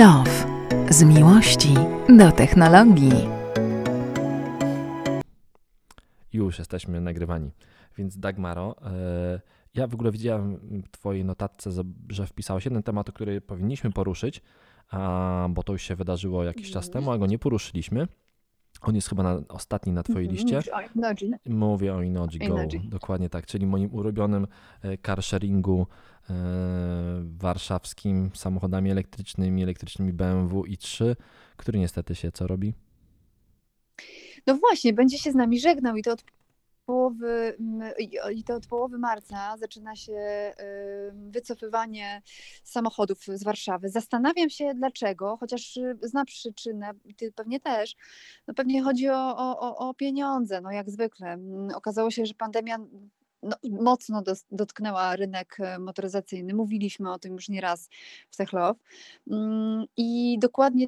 Love. Z miłości do technologii. Już jesteśmy nagrywani. Więc Dagmaro, e, ja w ogóle widziałem w Twojej notatce, że wpisałeś jeden temat, który powinniśmy poruszyć, bo to już się wydarzyło jakiś czas temu, a go nie poruszyliśmy. On jest chyba na, ostatni na Twojej Mhm, liście. Mówię o Inoji Go. Dokładnie tak, czyli moim ulubionym e, car sharingu warszawskim samochodami elektrycznymi, elektrycznymi BMW i3, który niestety się co robi? No właśnie, będzie się z nami żegnał i to od połowy, i- to od połowy marca zaczyna się wycofywanie samochodów z Warszawy. Zastanawiam się dlaczego, chociaż y, znam przyczynę, ty pewnie też. No pewnie chodzi o, o, o- pieniądze, no jak zwykle. Okazało się, że pandemia no, mocno dos- dotknęła rynek e, motoryzacyjny. Mówiliśmy o tym już nieraz w Techlow. Mm, I dokładnie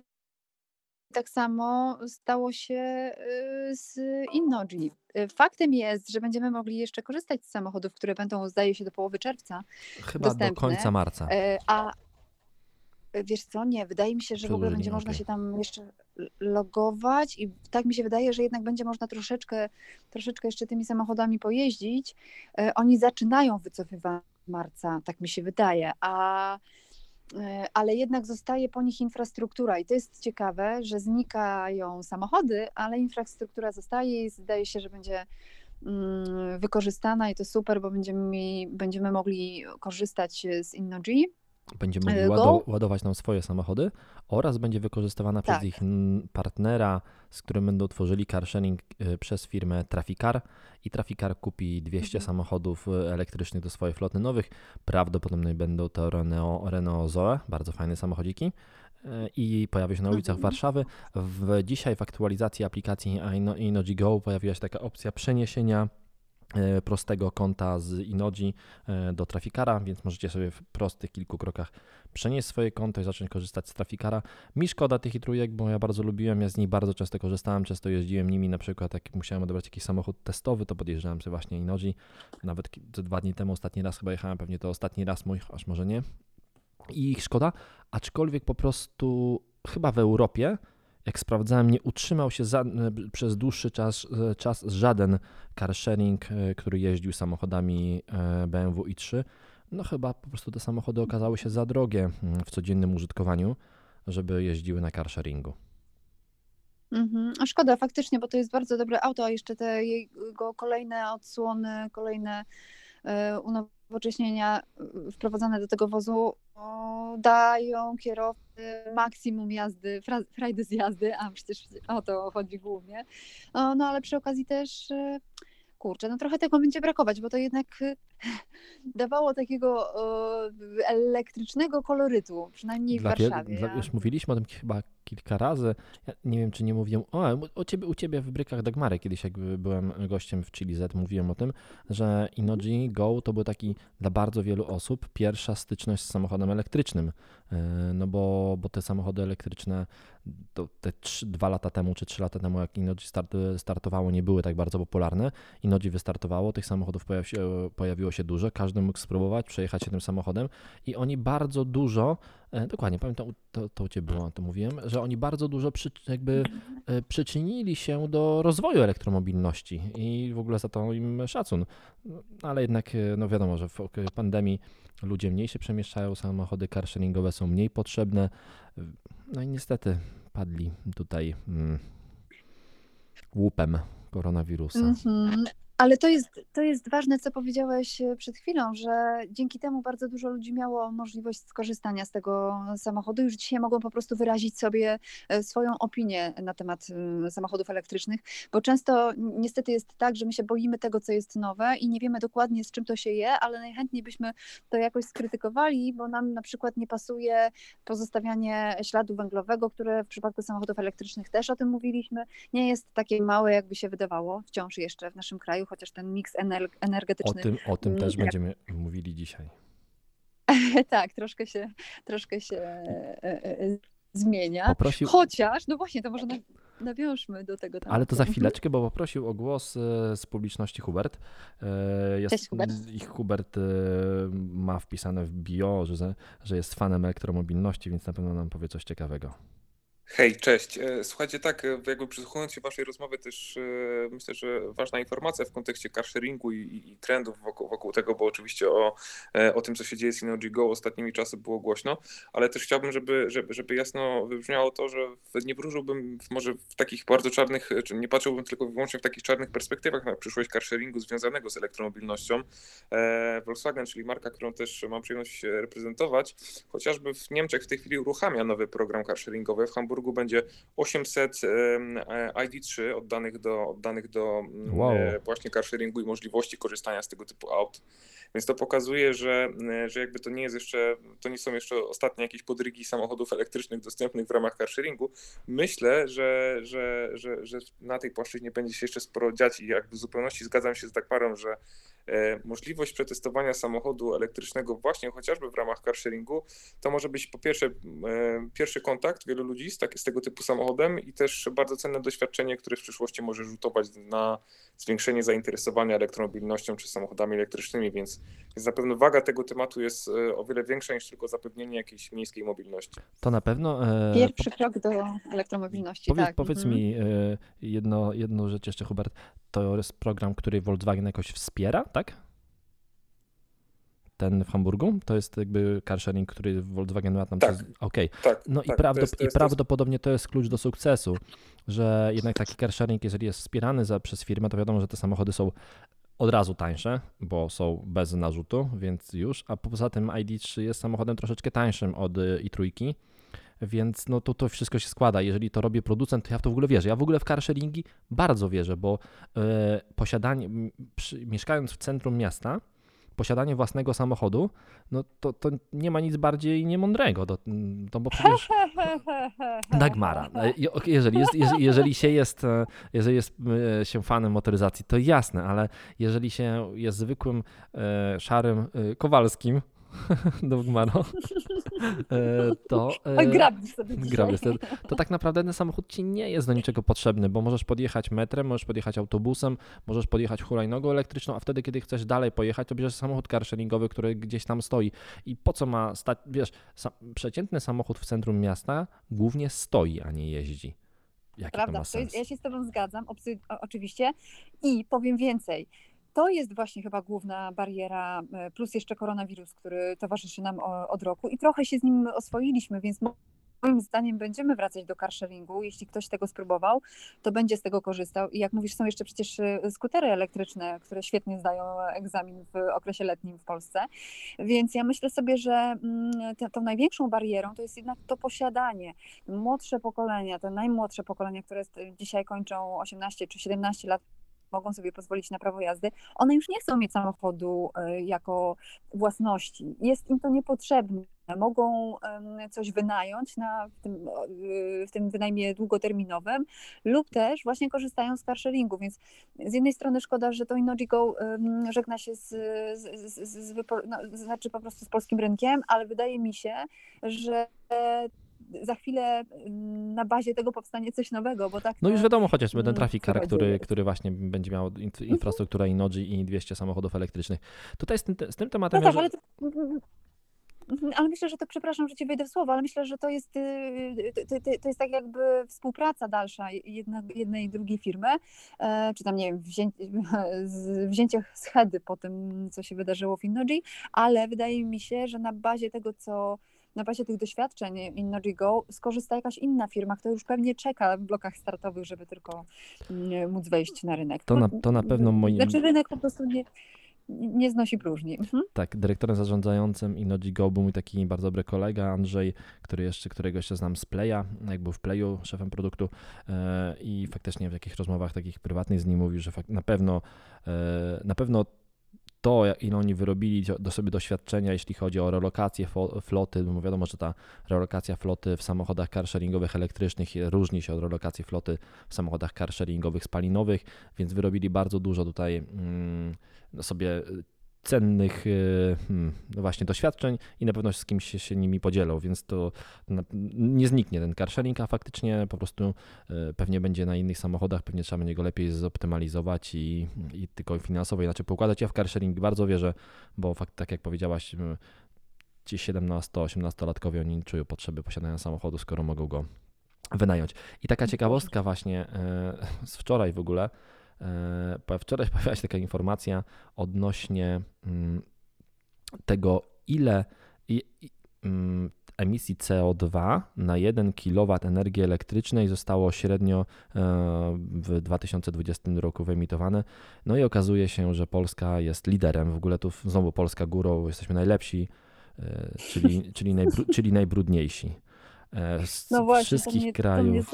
tak samo stało się y, z Innoji. Y, Faktem jest, że będziemy mogli jeszcze korzystać z samochodów, które będą, zdaje się, do połowy czerwca. Chyba do Dostępne. końca marca. E, A e, wiesz co, nie, wydaje mi się, że w ogóle będzie można się tam jeszcze logować i tak mi się wydaje, że jednak będzie można troszeczkę, troszeczkę jeszcze tymi samochodami pojeździć. E, Oni zaczynają wycofywać marca, tak mi się wydaje, a e, ale jednak zostaje po nich infrastruktura i to jest ciekawe, że znikają samochody, ale infrastruktura zostaje i zdaje się, że będzie mm, wykorzystana i to super, bo będziemy, będziemy mogli korzystać z Innoji. Będziemy mogli e, Go? łado, ładować nam swoje samochody oraz będzie wykorzystywana Tak. przez ich partnera, z którym będą tworzyli car sharing y, przez firmę Traficar i Traficar kupi 200 Mhm. samochodów y, elektrycznych do swojej floty nowych. Prawdopodobnie będą to Renault, Renault Zoe, bardzo fajne samochodziki i pojawi się na ulicach Mhm. Warszawy. W, dzisiaj w aktualizacji aplikacji Ino- Inoji Go pojawiła się taka opcja przeniesienia e, prostego konta z Inoji e, do Trafikara, więc możecie sobie w prostych kilku krokach przenieść swoje konto i zacząć korzystać z Trafikara. Mi szkoda tych trójek, bo ja bardzo lubiłem, ja z nich bardzo często korzystałem, często jeździłem nimi, na przykład jak musiałem odebrać jakiś samochód testowy, to podjeżdżałem sobie właśnie Inoji. Nawet dwa dni temu ostatni raz chyba jechałem, pewnie to ostatni raz mój, aż może nie. I ich szkoda, aczkolwiek po prostu chyba w Europie, jak sprawdzałem, nie utrzymał się za, e, przez dłuższy czas, e, czas żaden car sharing, e, który jeździł samochodami BMW i3. No chyba po prostu te samochody okazały się za drogie mm, w codziennym użytkowaniu, żeby jeździły na car sharingu. Mhm. A szkoda faktycznie, bo to jest bardzo dobre auto, a jeszcze te jego kolejne odsłony, kolejne unowocześnienia wprowadzane do tego wozu dają kierowcy maksimum jazdy, fra- frajdy z jazdy, a przecież o to chodzi głównie. No ale przy okazji też e, kurczę, no trochę tego będzie brakować, bo to jednak e, dawało takiego elektrycznego kolorytu, przynajmniej w Dla wie- Warszawie. Dla, Ja- już mówiliśmy o tym chyba kilka razy. Ja nie wiem, czy nie mówiłem. O, o ciebie, u ciebie w brykach Dagmary kiedyś, jak byłem gościem w Chili Z, mówiłem o tym, że Inoji Go to był taki dla bardzo wielu osób pierwsza styczność z samochodem elektrycznym. E, No bo, bo te samochody elektryczne to te trzy, dwa lata temu czy trzy lata temu, jak Inoji start, startowało, nie były tak bardzo popularne. Inoji wystartowało, tych samochodów pojawi się, pojawiło się dużo, każdy mógł spróbować przejechać się tym samochodem i oni bardzo dużo, e, dokładnie, pamiętam, to, to u Ciebie było, to mówiłem, że oni bardzo dużo przy, jakby e, przyczynili się do rozwoju elektromobilności i w ogóle za to im szacun. No, ale jednak, no wiadomo, że w pandemii ludzie mniej się przemieszczają, samochody carsharingowe są mniej potrzebne, no i niestety padli tutaj mm, łupem koronawirusa. Mhm. Ale to jest, to jest ważne, co powiedziałeś e, przed chwilą, że dzięki temu bardzo dużo ludzi miało możliwość skorzystania z tego samochodu. Już dzisiaj mogą po prostu wyrazić sobie e, swoją opinię na temat samochodów elektrycznych, bo często niestety jest tak, że my się boimy tego, co jest nowe i nie wiemy dokładnie, z czym to się je, ale najchętniej byśmy to jakoś skrytykowali, bo nam na przykład nie pasuje pozostawianie śladu węglowego, które w przypadku samochodów elektrycznych też o tym mówiliśmy nie jest takie małe, jakby się wydawało wciąż jeszcze w naszym kraju, chociaż ten miks ener- O energetyczny tym, o tym też będziemy mówili dzisiaj. tak, troszkę się, troszkę się e, e, zmienia. Poprosił, Chociaż, no właśnie, to może na, nawiążmy do tego tematu. ale to za Mhm. chwileczkę, bo poprosił o głos e, z publiczności Hubert. E, Jest, Cześć, Hubert. Ich Hubert e, ma ma wpisane w bio, że, że jest fanem elektromobilności, więc na pewno nam powie coś ciekawego. Hej, cześć. E, słuchajcie, tak, e, jakby przysłuchując się Waszej rozmowy, też e, myślę, że ważna informacja w kontekście carsharingu i, i, trendów wokół, wokół, tego, bo oczywiście o, o tym, co się dzieje z Synology Go ostatnimi czasy było głośno, ale też chciałbym, żeby, żeby, żeby jasno wybrzmiało to, że nie wróżyłbym może w takich bardzo czarnych, czy nie patrzyłbym tylko wyłącznie w takich czarnych perspektywach na przyszłość carsharingu związanego z elektromobilnością. Volkswagen, czyli marka, którą też mam przyjemność reprezentować, chociażby w Niemczech w tej chwili uruchamia nowy program carsharingowy. W Hamburgu Hamburgu będzie 800 ID3 oddanych do, oddanych do mm, wow. E, właśnie carsharingu i możliwości korzystania z tego typu aut. Więc to pokazuje, że, e, że jakby to nie jest jeszcze, to nie są jeszcze ostatnie jakieś podrygi samochodów elektrycznych dostępnych w ramach carsharingu. Myślę, że, że, że, że na tej płaszczyźnie będzie się jeszcze sporo dziać i jakby w zupełności zgadzam się z Dagmarą, że E, możliwość przetestowania samochodu elektrycznego właśnie chociażby w ramach carsharingu, to może być po pierwsze e, pierwszy kontakt wielu ludzi z, tak, z tego typu samochodem i też bardzo cenne doświadczenie, które w przyszłości może rzutować na zwiększenie zainteresowania elektromobilnością czy samochodami elektrycznymi, więc, więc na pewno waga tego tematu jest e, o wiele większa niż tylko zapewnienie jakiejś miejskiej mobilności. To na pewno... E... Pierwszy krok do elektromobilności, powiedz, tak. Powiedz mhm. mi e, jedno, jedną rzecz jeszcze, Hubert. To jest program, który Volkswagen jakoś wspiera, tak? Ten w Hamburgu? To jest jakby carsharing, który Volkswagen ma tam tak. przez... Okej. Okay. Tak, no tak, i, prawdop- to jest, to jest, i prawdopodobnie to jest klucz do sukcesu, że jednak taki carsharing, jeżeli jest wspierany za, przez firmę, to wiadomo, że te samochody są od razu tańsze, bo są bez narzutu, więc już, a poza tym ID3 jest samochodem troszeczkę tańszym od y, i3, więc no to, to wszystko się składa. Jeżeli to robi producent, to ja w to w ogóle wierzę. Ja w ogóle w carsharingi bardzo wierzę, bo e, posiadanie, przy, mieszkając w centrum miasta, posiadanie własnego samochodu, no to, to nie ma nic bardziej niemądrego, to, to bo przecież Dagmara, e, jeżeli, jest, jeżeli się jest, e, jeżeli jest się fanem motoryzacji, to jasne, ale jeżeli się jest zwykłym szarym Kowalskim, Dogmaro, e, to... E, grabisz sobie grabisz, to, to tak naprawdę ten samochód ci nie jest do niczego potrzebny, bo możesz podjechać metrem, możesz podjechać autobusem, możesz podjechać hulajnogą elektryczną, a wtedy, kiedy chcesz dalej pojechać, to bierzesz samochód carsharingowy, który gdzieś tam stoi. I po co ma stać, wiesz, przeciętny samochód w centrum miasta głównie stoi, a nie jeździ. Jaki Prawda, to? To jest, ja się z Tobą zgadzam, oczywiście. I powiem więcej to jest właśnie chyba główna bariera, e, plus jeszcze koronawirus, który towarzyszy nam od roku i trochę się z nim oswoiliśmy, więc moim zdaniem będziemy wracać do carsharingu. Jeśli ktoś tego spróbował, to będzie z tego korzystał. I jak mówisz, są jeszcze przecież e, skutery elektryczne, które świetnie zdają egzamin w okresie letnim w Polsce. Więc ja myślę sobie, że mm, tą największą barierą to jest jednak to posiadanie. Młodsze pokolenia, te najmłodsze pokolenia, które dzisiaj kończą 18 czy 17 lat, mogą sobie pozwolić na prawo jazdy, one już nie chcą mieć samochodu e, jako własności. Jest im to niepotrzebne. Mogą coś wynająć na, w, tym, w tym wynajmie długoterminowym lub też właśnie korzystają z carsharingu, więc z jednej strony szkoda, że to InnoGo żegna się z, z, z, z no, znaczy po prostu z polskim rynkiem, ale wydaje mi się, że za chwilę mm, na bazie tego powstanie coś nowego, bo tak. No już wiadomo, chociażby ten mm, Traffic Car, który, który właśnie będzie miał mhm. infrastrukturę Inoji i 200 samochodów elektrycznych. Tutaj z tym, z tym tematem. No tak, ale to, mhm, ale myślę, że to, przepraszam, że ci wejdę w słowo, ale myślę, że to jest, y, to, to jest tak jakby współpraca dalsza jedna, jednej i drugiej firmy, e, czy tam, nie wiem, wzię, wzięcie schedy po tym, co się wydarzyło w Innoji, ale wydaje mi się, że na bazie tego, co na bazie tych doświadczeń InnoGo skorzysta jakaś inna firma, która już pewnie czeka w blokach startowych, żeby tylko mm, móc wejść na rynek. To na, to na pewno moim... Znaczy rynek po prostu nie, nie znosi próżni. Mhm. Tak, dyrektorem zarządzającym InnoGo był mój taki bardzo dobry kolega Andrzej, który jeszcze, którego jeszcze znam z Playa, jak był w Playu szefem produktu e, i faktycznie w jakichś rozmowach takich prywatnych z nim mówił, że na pewno e, na pewno to, ile oni wyrobili do sobie doświadczenia, jeśli chodzi o relokację floty, bo wiadomo, że ta relokacja floty w samochodach carsharingowych elektrycznych różni się od relokacji floty w samochodach carsharingowych spalinowych, więc wyrobili bardzo dużo tutaj mm, sobie cennych y, hmm, no właśnie doświadczeń i na pewno z kimś się, się nimi podzielą, więc to nie zniknie ten car sharing, a faktycznie po prostu y, pewnie będzie na innych samochodach, pewnie trzeba będzie go lepiej zoptymalizować i, i tylko finansowo inaczej poukładać. Ja w car sharing bardzo wierzę, bo fakt, tak jak powiedziałaś, ci 17-18-latkowie oni nie czują potrzeby posiadania samochodu, skoro mogą go wynająć. I taka ciekawostka właśnie z wczoraj w ogóle, E, wczoraj pojawiła się taka informacja odnośnie mm, tego, ile mm, emisji CO2 na 1 kW energii elektrycznej zostało średnio e, w 2020 roku wyemitowane. No i okazuje się, że Polska jest liderem. W ogóle tu znowu Polska górą, jesteśmy najlepsi, e, czyli, czyli, najbru, czyli najbrudniejsi. Z no właśnie, wszystkich mnie, krajów,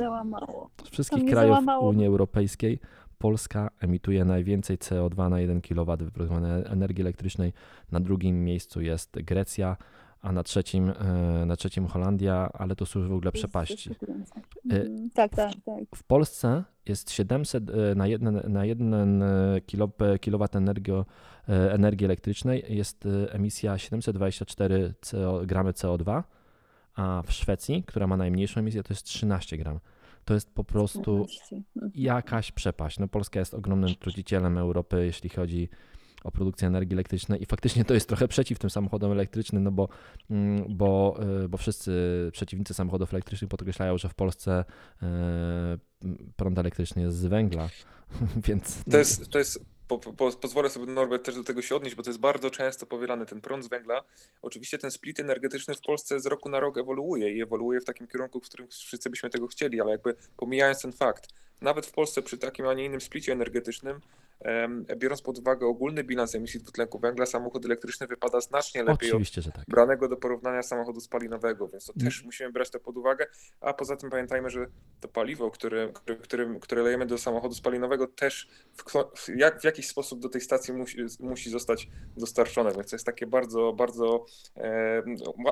z wszystkich krajów Unii Europejskiej Polska emituje najwięcej CO2 na 1 kW wyprodukowanej energii elektrycznej. Na drugim miejscu jest Grecja, a na trzecim, e, na trzecim Holandia, ale to są w ogóle przepaści. E, mhm. Tak, tak, tak. W Polsce jest 700 e, na jeden, na jeden kilowat energii, energii elektrycznej jest emisja 724 CO, gramy CO2, a w Szwecji, która ma najmniejszą emisję, to jest 13 gram to jest po prostu mhm. jakaś przepaść. No Polska jest ogromnym trucicielem Europy, jeśli chodzi o produkcję energii elektrycznej i faktycznie to jest trochę przeciw tym samochodom elektrycznym, no bo, mm, bo, y, bo wszyscy przeciwnicy samochodów elektrycznych podkreślają, że w Polsce y, prąd elektryczny jest z węgla, więc... To jest, to jest po, po, pozwolę sobie Norbert też do tego się odnieść, bo to jest bardzo często powielany ten prąd z węgla. Oczywiście ten split energetyczny w Polsce z roku na rok ewoluuje i ewoluuje w takim kierunku, w którym wszyscy byśmy tego chcieli, ale jakby pomijając ten fakt, nawet w Polsce przy takim, a nie innym splicie energetycznym biorąc pod uwagę ogólny bilans emisji dwutlenku węgla, samochód elektryczny wypada znacznie lepiej Oczywiście, od tak. branego do porównania samochodu spalinowego, więc to mm. też musimy brać to pod uwagę, a poza tym pamiętajmy, że to paliwo, które, które, które lejemy do samochodu spalinowego też w, jak, w jakiś sposób do tej stacji musi, musi zostać dostarczone, więc to jest takie bardzo, bardzo e,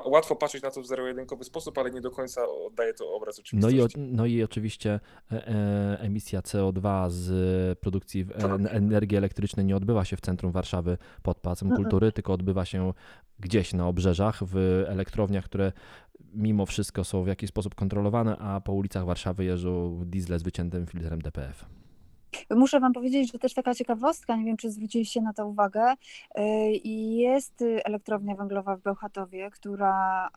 łatwo patrzeć na to w zero-jedynkowy sposób, ale nie do końca oddaje to obraz oczywistości. No i, no i oczywiście e, e, emisja CO2 z produkcji e, energii elektrycznej nie odbywa się w centrum Warszawy pod Pałacem Kultury, tylko odbywa się gdzieś na obrzeżach, w elektrowniach, które mimo wszystko są w jakiś sposób kontrolowane, a po ulicach Warszawy jeżdżą diesle z wyciętym filtrem DPF. Muszę Wam powiedzieć, że też taka ciekawostka, nie wiem czy zwróciliście na to uwagę, y, jest elektrownia węglowa w Bełchatowie, która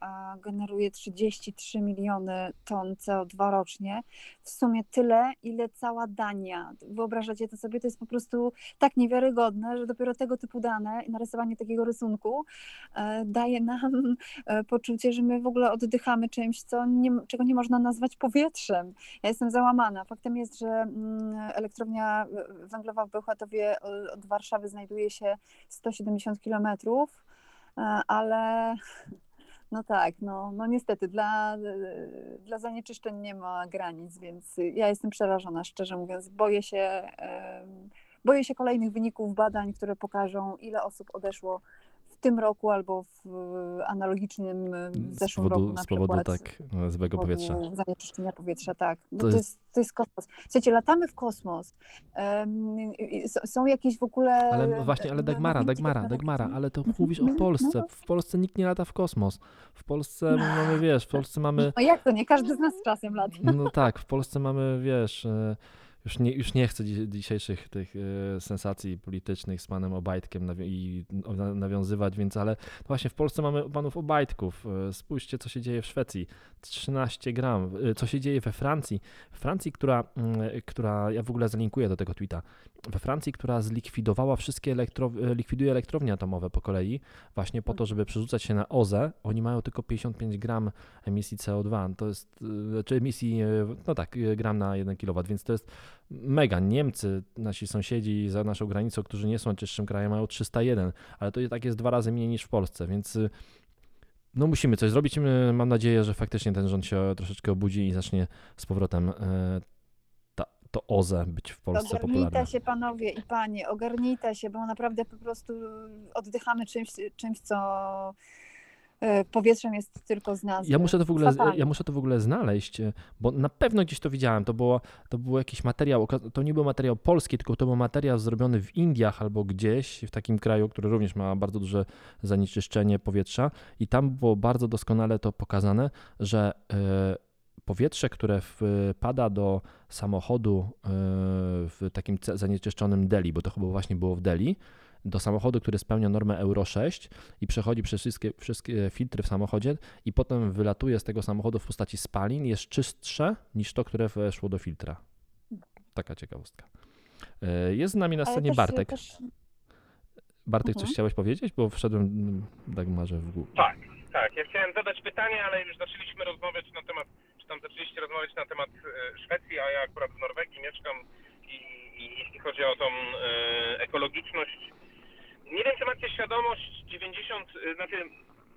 generuje 33 miliony ton CO2 rocznie, w sumie tyle, ile cała Dania. Wyobrażacie to sobie? To jest po prostu tak niewiarygodne, że dopiero tego typu dane i narysowanie takiego rysunku e, daje nam e, poczucie, że my w ogóle oddychamy czymś, co nie, czego nie można nazwać powietrzem. Ja jestem załamana. Faktem jest, że mm, elektrownia elektrownia węglowa w Bełchatowie od Warszawy znajduje się 170 kilometrów, e, ale no tak, no, no niestety dla, dla zanieczyszczeń nie ma granic, więc ja jestem przerażona, szczerze mówiąc. Boję się, boję się kolejnych wyników badań, które pokażą, ile osób odeszło tym roku albo w analogicznym w zeszłym powodu, roku na Z powodu przykład, tak złego powietrza. Zanieczyszczenia powietrza, tak. No to, to, jest, to jest kosmos. Słuchajcie, latamy w kosmos. Są jakieś w ogóle... Ale właśnie, ale Dagmara, Dagmara, Dagmara, ale to mówisz o. Polsce. No. W Polsce nikt nie lata w kosmos. W Polsce mamy, wiesz, w Polsce mamy... No jak to, nie każdy z nas czasem lata. No tak, w Polsce mamy, wiesz e, już nie, już nie chcę dzisiejszych tych e, sensacji politycznych z panem Obajtkiem nawi i nawiązywać, więc ale właśnie w Polsce mamy panów Obajtków. E, spójrzcie, co się dzieje w Szwecji. 13 gram. E, co się dzieje we Francji. Francji, która, mm, która ja w ogóle zalinkuję do tego tweeta. We Francji, która zlikwidowała wszystkie elektro, likwiduje elektrownie atomowe po kolei, właśnie po to, żeby przerzucać się na OZE, oni mają tylko 55 gram emisji CO2. To jest, czy emisji, no tak, gram na 1 kW, więc to jest mega. Niemcy, nasi sąsiedzi za naszą granicą, którzy nie są czystszym krajem, mają 301, ale to i tak jest dwa razy mniej niż w Polsce, więc no musimy coś zrobić. Mam nadzieję, że faktycznie ten rząd się troszeczkę obudzi i zacznie z powrotem to OZE być w Polsce ogarnijta popularne. Ogarnijcie się panowie i panie, ogarnijcie się, bo naprawdę po prostu oddychamy czymś, czymś co e, powietrzem jest tylko z nazwy. Ja muszę to w ogóle, ja muszę to w ogóle znaleźć, e, bo na pewno gdzieś to widziałem. To było, to był jakiś materiał, to nie był materiał polski, tylko to był materiał zrobiony w Indiach albo gdzieś, w takim kraju, który również ma bardzo duże zanieczyszczenie powietrza i tam było bardzo doskonale to pokazane, że e, powietrze, które wpada do samochodu e, w takim zanieczyszczonym Delhi, bo to chyba właśnie było w Delhi, do samochodu, który spełnia normę Euro 6 i przechodzi przez wszystkie, wszystkie filtry w samochodzie i potem wylatuje z tego samochodu w postaci spalin, jest czystsze niż to, które weszło do filtra. Taka ciekawostka. E, Jest z nami na scenie też- Bartek. też- Bartek, coś Mhm. chciałeś powiedzieć? Bo wszedłem mm, Dagmarze w głowę. Tak, tak. Ja chciałem zadać pytanie, ale już zaczęliśmy rozmawiać na temat, tam zaczęliście rozmawiać na temat e, Szwecji, a ja akurat w Norwegii mieszkam i, i jeśli chodzi o tą e, ekologiczność, nie wiem, czy macie świadomość, 90, e, znaczy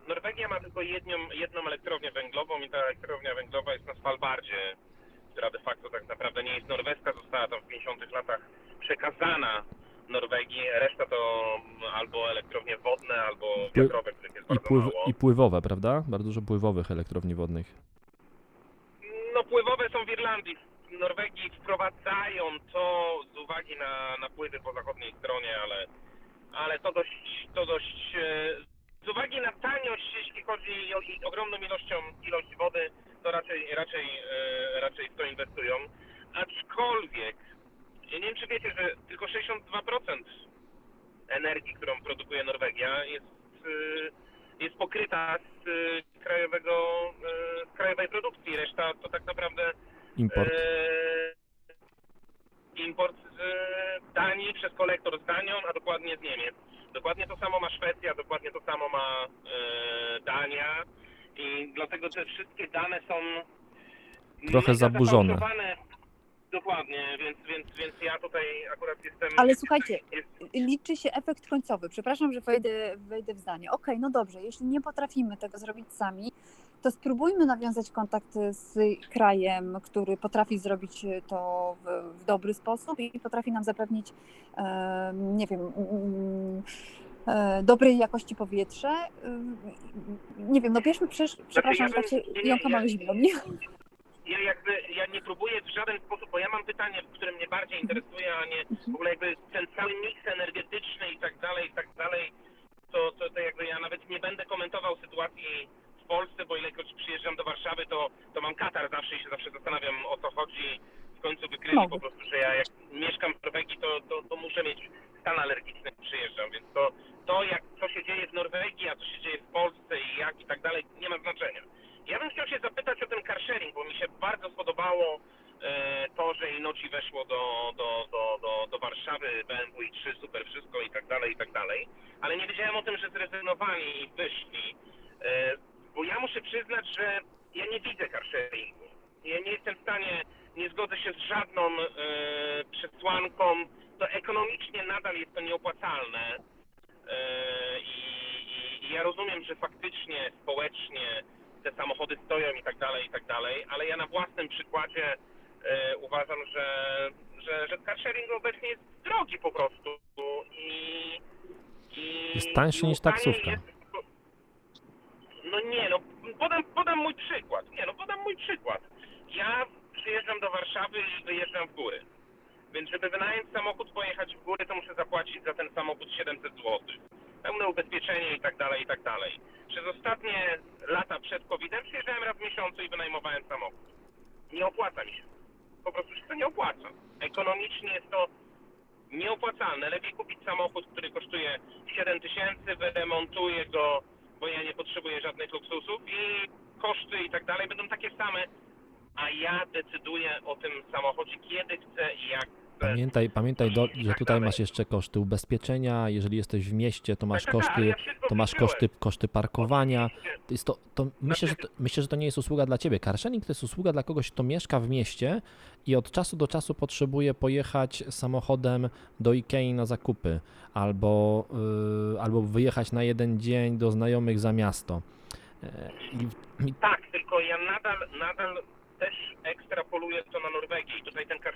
Norwegia ma tylko jedną, jedną elektrownię węglową i ta elektrownia węglowa jest na Svalbardzie, która de facto tak naprawdę nie jest norweska, została tam w 50 latach przekazana Norwegii, reszta to albo elektrownie wodne, albo wiatrowe, których jest I, pływ. I pływowe, prawda? Bardzo dużo pływowych elektrowni wodnych. Pływowe są w Irlandii. W Norwegii wprowadzają to z uwagi na napływy po zachodniej stronie, ale, ale to dość, to dość e, z uwagi na taniość, jeśli chodzi o i ogromną ilością ilość wody, to raczej, raczej, e, raczej w to inwestują. Aczkolwiek, ja nie wiem czy wiecie, że tylko 62% energii, którą produkuje Norwegia jest, e, jest pokryta z krajowego, z krajowej produkcji. Reszta to tak naprawdę Import. e, import z Danii przez kolektor z Danią, a dokładnie z Niemiec. Dokładnie to samo ma Szwecja, dokładnie to samo ma e, Dania i dlatego te wszystkie dane są Trochę zaburzone. Dokładnie, więc, więc, więc ja tutaj akurat jestem... Ale słuchajcie, jest, liczy się efekt końcowy. Przepraszam, że wejdę, wejdę w zdanie. Okej, no dobrze, jeśli nie potrafimy tego zrobić sami, to spróbujmy nawiązać kontakt z krajem, który potrafi zrobić to w, w dobry sposób i potrafi nam zapewnić, e, nie wiem, e, dobrej jakości powietrze. E, nie wiem, no bierzmy przecież, przepraszam, że ja tak bym- się jąka ja- mamy zimno? Ja jakby, ja nie próbuję w żaden sposób, bo ja mam pytanie, które mnie bardziej interesuje, a nie w ogóle jakby ten cały miks energetyczny i tak dalej, i tak dalej, to, to, to jakby ja nawet nie będę komentował sytuacji w Polsce, bo ilekroć przyjeżdżam do Warszawy, to, to mam katar zawsze i się zawsze zastanawiam o co chodzi. W końcu wykryli No. po prostu, że ja jak mieszkam w Norwegii, to, to, to muszę mieć stan alergiczny, przyjeżdżam, więc to, to jak, co się dzieje w Norwegii, a co się dzieje w Polsce i jak i tak dalej, nie ma znaczenia. Ja bym chciał się zapytać o ten sharing, bo mi się bardzo spodobało e, to, że Inoci weszło do, do, do, do, do Warszawy, BMW i3, super wszystko i tak dalej, i tak dalej. Ale nie wiedziałem o tym, że zrezygnowali i wyszli. E, bo ja muszę przyznać, że ja nie widzę car sharingu. Ja nie jestem w stanie, nie zgodzę się z żadną e, przesłanką. To ekonomicznie nadal jest to nieopłacalne. I, i, I ja rozumiem, że faktycznie, społecznie te samochody stoją i tak dalej, i tak dalej, ale ja na własnym przykładzie e, uważam, że, że, że car sharing obecnie jest drogi po prostu i, i Jest tańszy i niż taksówka. Jest, no nie, no podam, podam mój przykład. Nie, no podam mój przykład. Ja przyjeżdżam do Warszawy i wyjeżdżam w góry. Więc żeby wynająć samochód, pojechać w góry, to muszę zapłacić za ten samochód 700 zł. Pełne ubezpieczenie i tak dalej, i tak dalej. Przez ostatnie lata przed COVID-em przyjeżdżałem raz w miesiącu i wynajmowałem samochód. Nie opłaca mi się. Po prostu się to nie opłaca. Ekonomicznie jest to nieopłacalne. Lepiej kupić samochód, który kosztuje 7 tysięcy, wyremontuję go, bo ja nie potrzebuję żadnych luksusów i koszty i tak dalej będą takie same, a ja decyduję o tym samochodzie, kiedy chcę i jak. Pamiętaj, pamiętaj do, że tak tutaj masz jeszcze koszty ubezpieczenia, jeżeli jesteś w mieście, to masz Tak, tak, koszty, to masz koszty, koszty parkowania. To jest to, to myślę, że to, myślę, że to nie jest usługa dla ciebie. Carsharing to jest usługa dla kogoś, kto mieszka w mieście i od czasu do czasu potrzebuje pojechać samochodem do Ikei na zakupy albo, yy, albo wyjechać na jeden dzień do znajomych za miasto. E, Tak, tylko ja nadal, nadal też ekstrapoluję to na Norwegię i tutaj ten car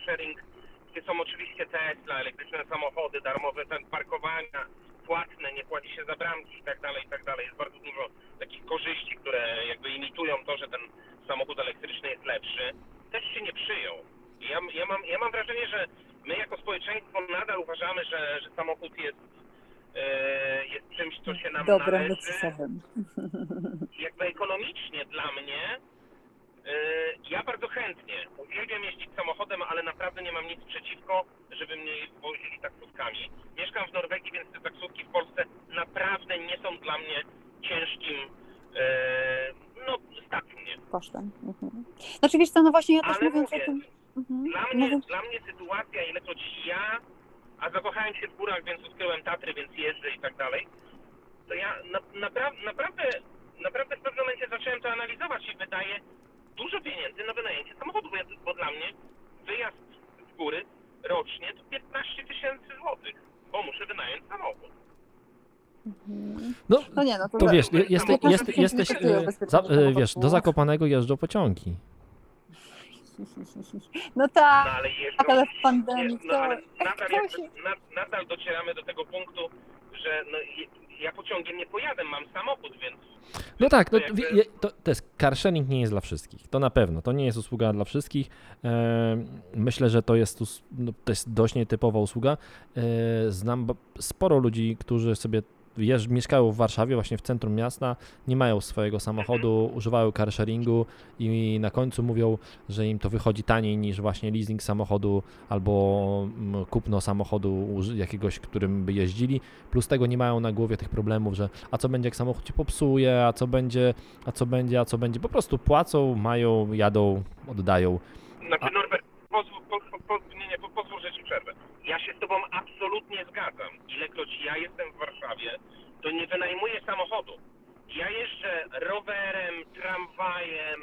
gdzie są oczywiście Tesla, elektryczne samochody, darmowe ten parkowania, płatne, nie płaci się za bramki i tak dalej, i tak dalej. Jest bardzo dużo takich korzyści, które jakby imitują to, że ten samochód elektryczny jest lepszy. Też się nie przyjął. Ja, ja, mam, ja mam wrażenie, że my jako społeczeństwo nadal uważamy, że, że samochód jest, e, jest czymś, co się nam Dobrem należy jakby ekonomicznie dla mnie, ja bardzo chętnie uwielbiam jeździć samochodem, ale naprawdę nie mam nic przeciwko, żeby mnie wozili taksówkami. Mieszkam w Norwegii, więc te taksówki w Polsce naprawdę nie są dla mnie ciężkim, y, no stać mnie. Kosztem. Mhm. Znaczy wiesz co, no właśnie ja też Ale mówiąc mówię, o tym... Mhm. Dla mnie, Mówiąc, dla mnie sytuacja, ilekroć ja, a zakochałem się w górach, więc odkryłem Tatry, więc jeżdżę i tak dalej, to ja na, napra- naprawdę, naprawdę w pewnym momencie zacząłem to analizować i wydaje dużo pieniędzy na wynajęcie samochodu, bo, ja, bo dla mnie wyjazd w góry rocznie to 15 tysięcy złotych, bo muszę wynająć samochód. No, No nie, no to, to wiesz, je- jeste, jest, jesteś, e, za, e, wiesz, do Zakopanego jeżdżą pociągi. No tak, No ale jeżdżą, ale w pandemii no, ale to- nadal, to jakby, się- na, nadal docieramy do tego punktu, że no, ja pociągiem nie pojadę, mam samochód, więc No tak, no, jakby- to, to jest car sharing nie jest dla wszystkich. To na pewno. To nie jest usługa dla wszystkich. E, myślę, że to jest, no, to jest dość nietypowa usługa. E, znam sporo ludzi, którzy sobie mieszkają w Warszawie, właśnie w centrum miasta, nie mają swojego samochodu, używają car sharingu i na końcu mówią, że im to wychodzi taniej niż właśnie leasing samochodu albo mm, kupno samochodu jakiegoś, którym by jeździli. Plus tego nie mają na głowie tych problemów, że a co będzie jak samochód się popsuje, a co będzie, a co będzie, a co będzie. Po prostu płacą, mają, jadą, oddają. Znaczy, Norbert, pozwól, po, po, po, nie, nie, po, pozwól, że ci przerwę. Ja się z tobą absolutnie zgadzam. Ilekroć ja jestem w Warszawie, to nie wynajmuję samochodu. Ja jeżdżę rowerem, tramwajem,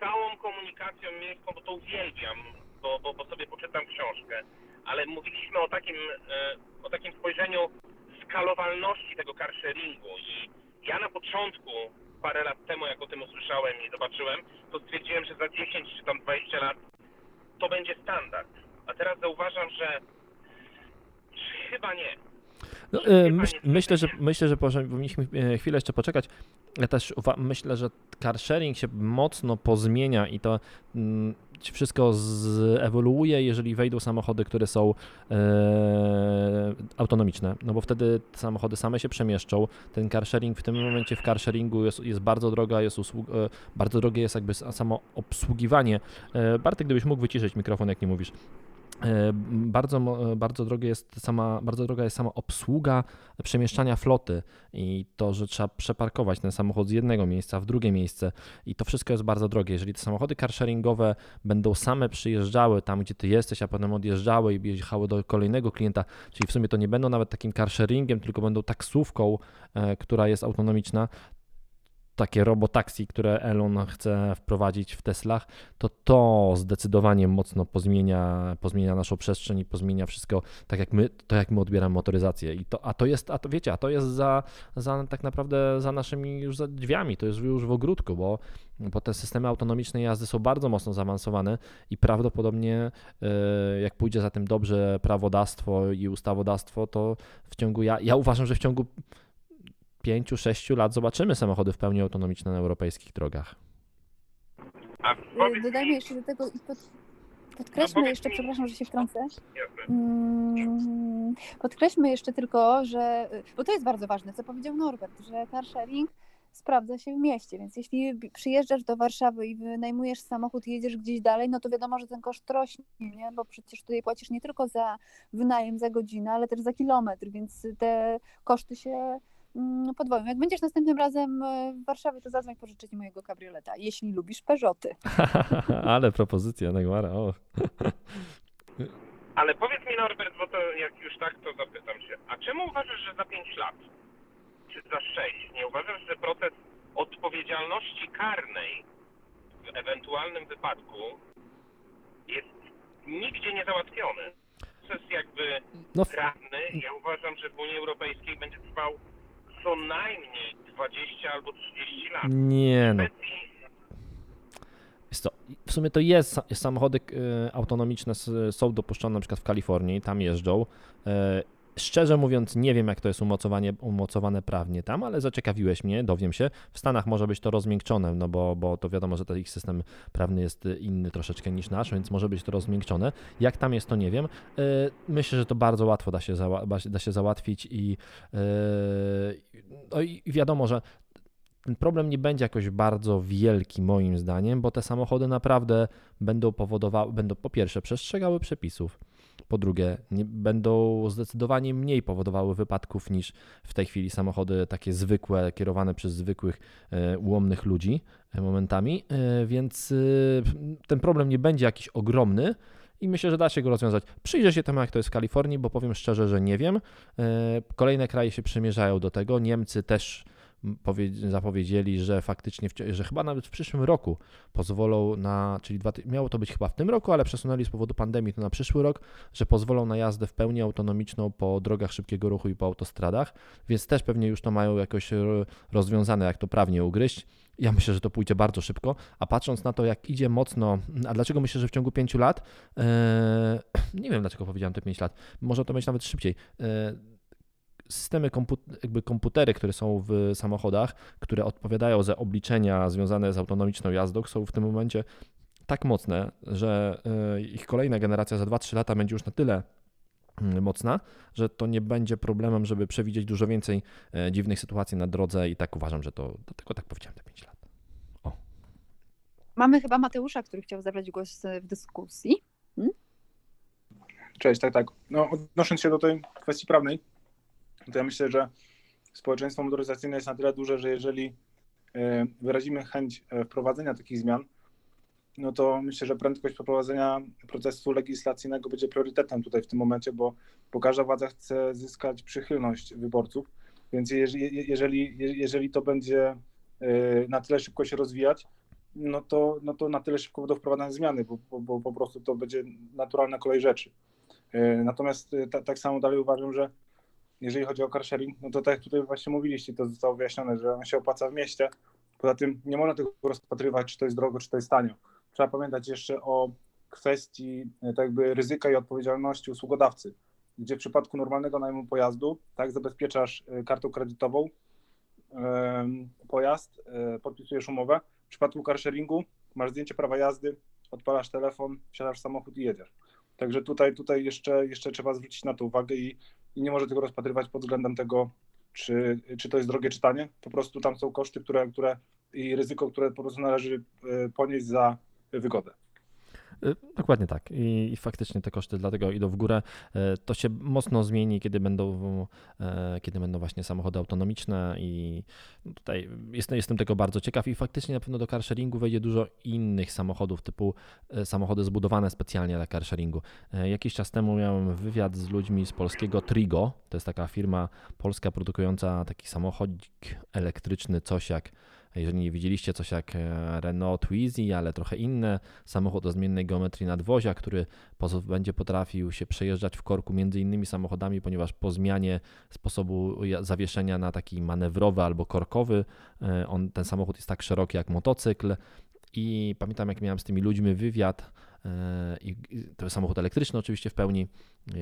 całą komunikacją miejską, bo to uwielbiam, bo, bo, bo sobie poczytam książkę. Ale mówiliśmy o takim, e, o takim spojrzeniu skalowalności tego car sharingu i ja na początku, parę lat temu, jak o tym usłyszałem i zobaczyłem, to stwierdziłem, że za 10 czy tam 20 lat to będzie standard. A teraz zauważam, że chyba nie. No, e, myśl, myślę, że, myślę, że powinniśmy e, chwilę jeszcze poczekać. Ja też myślę, że car sharing się mocno pozmienia i to mm, wszystko zewoluuje, jeżeli wejdą samochody, które są e, autonomiczne, no bo wtedy te samochody same się przemieszczą. Ten car sharing w tym momencie w car sharingu jest, jest bardzo droga, jest usług, e, bardzo drogie jest jakby samo obsługiwanie. E, Bartek, gdybyś mógł wyciszyć mikrofon, jak nie mówisz. E, Bardzo, e, bardzo, drogie jest sama, bardzo droga jest sama obsługa przemieszczania floty i to, że trzeba przeparkować ten samochód z jednego miejsca w drugie miejsce i to wszystko jest bardzo drogie. Jeżeli te samochody carsharingowe będą same przyjeżdżały tam, gdzie ty jesteś, a potem odjeżdżały i jechały do kolejnego klienta, czyli w sumie to nie będą nawet takim carsharingiem, tylko będą taksówką, e, która jest autonomiczna, takie robotaksi, które Elon chce wprowadzić w Teslach, to to zdecydowanie mocno pozmienia, pozmienia naszą przestrzeń i pozmienia wszystko, tak jak my, to jak my odbieramy motoryzację. I to, a to jest, a to wiecie, a to jest za, za tak naprawdę za naszymi już za drzwiami, to jest już w ogródku, bo, bo te systemy autonomicznej jazdy są bardzo mocno zaawansowane i prawdopodobnie e, jak pójdzie za tym dobrze prawodawstwo i ustawodawstwo, to w ciągu, ja, ja uważam, że w ciągu 5-6 lat zobaczymy samochody w pełni autonomiczne na europejskich drogach. A Y, powiedz Dodajmy jeszcze do tego i pod, No podkreślmy powiedz jeszcze, przepraszam, że się wtrącę. Mm, Podkreślmy jeszcze tylko, że, bo to jest bardzo ważne, co powiedział Norbert, że car sharing sprawdza się w mieście, więc jeśli przyjeżdżasz do Warszawy i wynajmujesz samochód i jedziesz gdzieś dalej, no to wiadomo, że ten koszt rośnie, nie? bo przecież tutaj płacisz nie tylko za wynajem za godzinę, ale też za kilometr, więc te koszty się mm, podwoją. Jak będziesz następnym razem e, w Warszawie, to zadzwoń pożyczyć mojego kabrioleta, jeśli lubisz Peugeoty. Ale propozycja, Negmara, o. Ale powiedz mi Norbert, bo to jak już tak, to zapytam się. A czemu uważasz, że za 5 lat, czy za 6, nie uważasz, że proces odpowiedzialności karnej w ewentualnym wypadku jest nigdzie nie załatwiony? Proces jakby No, prawny, ja uważam, że w Unii Europejskiej będzie trwał co najmniej 20 albo 30 lat. nie no. Jest to, w sumie to jest, sa- samochody e, autonomiczne są dopuszczone na przykład w Kalifornii, tam jeżdżą. Szczerze mówiąc, nie wiem, jak to jest umocowanie, umocowane prawnie tam, ale zaciekawiłeś mnie, dowiem się. W Stanach może być to rozmiękczone, no bo, bo to wiadomo, że ich system prawny jest inny troszeczkę niż nasz, więc może być to rozmiękczone. Jak tam jest, to nie wiem. E, myślę, że to bardzo łatwo da się, da się załatwić i, e, no i wiadomo, że ten problem nie będzie jakoś bardzo wielki moim zdaniem, bo te samochody naprawdę będą powodowały, będą po pierwsze przestrzegały przepisów, po drugie będą zdecydowanie mniej powodowały wypadków niż w tej chwili samochody takie zwykłe, kierowane przez zwykłych e, ułomnych ludzi e, momentami, e, więc ten problem nie będzie jakiś ogromny, i myślę, że da się go rozwiązać. Przyjrzę się temu, jak to jest w Kalifornii, bo powiem szczerze, że nie wiem. Kolejne kraje się przymierzają do tego. Niemcy też zapowiedzieli, że faktycznie, że chyba nawet w przyszłym roku pozwolą na, czyli dwa, miało to być chyba w tym roku, ale przesunęli z powodu pandemii to na przyszły rok, że pozwolą na jazdę w pełni autonomiczną po drogach szybkiego ruchu i po autostradach, więc też pewnie już to mają jakoś rozwiązane, jak to prawnie ugryźć. Ja myślę, że to pójdzie bardzo szybko, a patrząc na to, jak idzie mocno, a dlaczego myślę, że w ciągu pięciu lat, e, nie wiem dlaczego powiedziałem te pięć lat, może to być nawet szybciej. E, systemy, jakby komputery, które są w samochodach, które odpowiadają za obliczenia związane z autonomiczną jazdą, są w tym momencie tak mocne, że e, ich kolejna generacja za 2-3 lata będzie już na tyle mm, mocna, że to nie będzie problemem, żeby przewidzieć dużo więcej e, dziwnych sytuacji na drodze i tak uważam, że to, dlatego tak powiedziałem te 5 lat. O. Mamy chyba Mateusza, który chciał zabrać głos w dyskusji. Hmm? Cześć, tak, tak. No, odnosząc się do tej kwestii prawnej, to ja myślę, że społeczeństwo motoryzacyjne jest na tyle duże, że jeżeli e, wyrazimy chęć e, wprowadzenia takich zmian, no to myślę, że prędkość przeprowadzenia procesu legislacyjnego będzie priorytetem tutaj w tym momencie, bo, bo każda władza chce zyskać przychylność wyborców, więc jeżeli, jeżeli, jeżeli to będzie e, na tyle szybko się rozwijać, no to, no to na tyle szybko będą wprowadzane zmiany, bo, bo, bo po prostu to będzie naturalna kolej rzeczy. Natomiast tak samo dalej uważam, że jeżeli chodzi o car sharing, no to tak jak tutaj właśnie mówiliście, to zostało wyjaśnione, że on się opłaca w mieście. Poza tym nie można tego rozpatrywać, czy to jest drogo, czy to jest tanio. Trzeba pamiętać jeszcze o kwestii e, tak jakby ryzyka i odpowiedzialności usługodawcy, gdzie w przypadku normalnego najmu pojazdu, tak, zabezpieczasz e, kartą kredytową pojazd, e, podpisujesz umowę. W przypadku car sharingu masz zdjęcie prawa jazdy, odpalasz telefon, wsiadasz w samochód i jedziesz. Także tutaj, tutaj jeszcze, jeszcze trzeba zwrócić na to uwagę i i nie może tego rozpatrywać pod względem tego, czy, czy to jest drogie czytanie. Po prostu tam są koszty, które, które i ryzyko, które po prostu należy e, ponieść za wygodę. Y, dokładnie tak. I, I, faktycznie te koszty dlatego idą w górę. E, to się mocno zmieni, kiedy będą, e, kiedy będą właśnie samochody autonomiczne i tutaj jestem, jestem tego bardzo ciekaw i faktycznie na pewno do carsharingu wejdzie dużo innych samochodów, typu samochody zbudowane specjalnie dla carsharingu. Jakiś czas temu miałem wywiad z ludźmi z polskiego Trigo, to jest taka firma polska produkująca taki samochodzik elektryczny, coś jak jeżeli nie widzieliście coś jak e, Renault Twizy, ale trochę inne, samochód o zmiennej geometrii nadwozia, który będzie potrafił się przejeżdżać w korku między innymi samochodami, ponieważ po zmianie sposobu zawieszenia na taki manewrowy albo korkowy, e, on, ten samochód jest tak szeroki jak motocykl. I pamiętam, jak miałem z tymi ludźmi wywiad, i to jest samochód elektryczny oczywiście w pełni, e,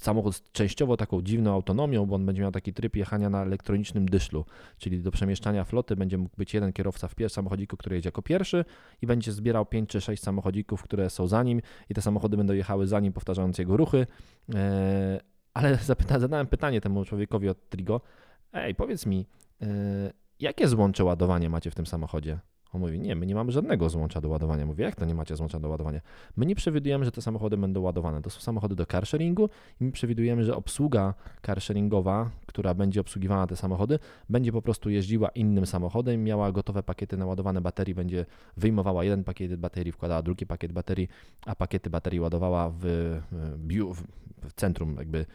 samochód częściowo taką dziwną autonomią, bo on będzie miał taki tryb jechania na elektronicznym dyszlu, czyli do przemieszczania floty będzie mógł być jeden kierowca w samochodziku, który jedzie jako pierwszy i będzie zbierał 5 czy 6 samochodzików, które są za nim i te samochody będą jechały za nim, powtarzając jego ruchy. E, ale zapyta, zadałem pytanie temu człowiekowi od Trigo, ej, powiedz mi, jakie złącze ładowania macie w tym samochodzie? On mówi, nie, my nie mamy żadnego złącza do ładowania. Mówię, jak to nie macie złącza do ładowania? My nie przewidujemy, że te samochody będą ładowane. To są samochody do carsharingu i my przewidujemy, że obsługa carsharingowa, która będzie obsługiwała te samochody, będzie po prostu jeździła innym samochodem, miała gotowe pakiety naładowane baterii, będzie wyjmowała jeden pakiet baterii, wkładała drugi pakiet baterii, a pakiety baterii ładowała w, w, w centrum jakby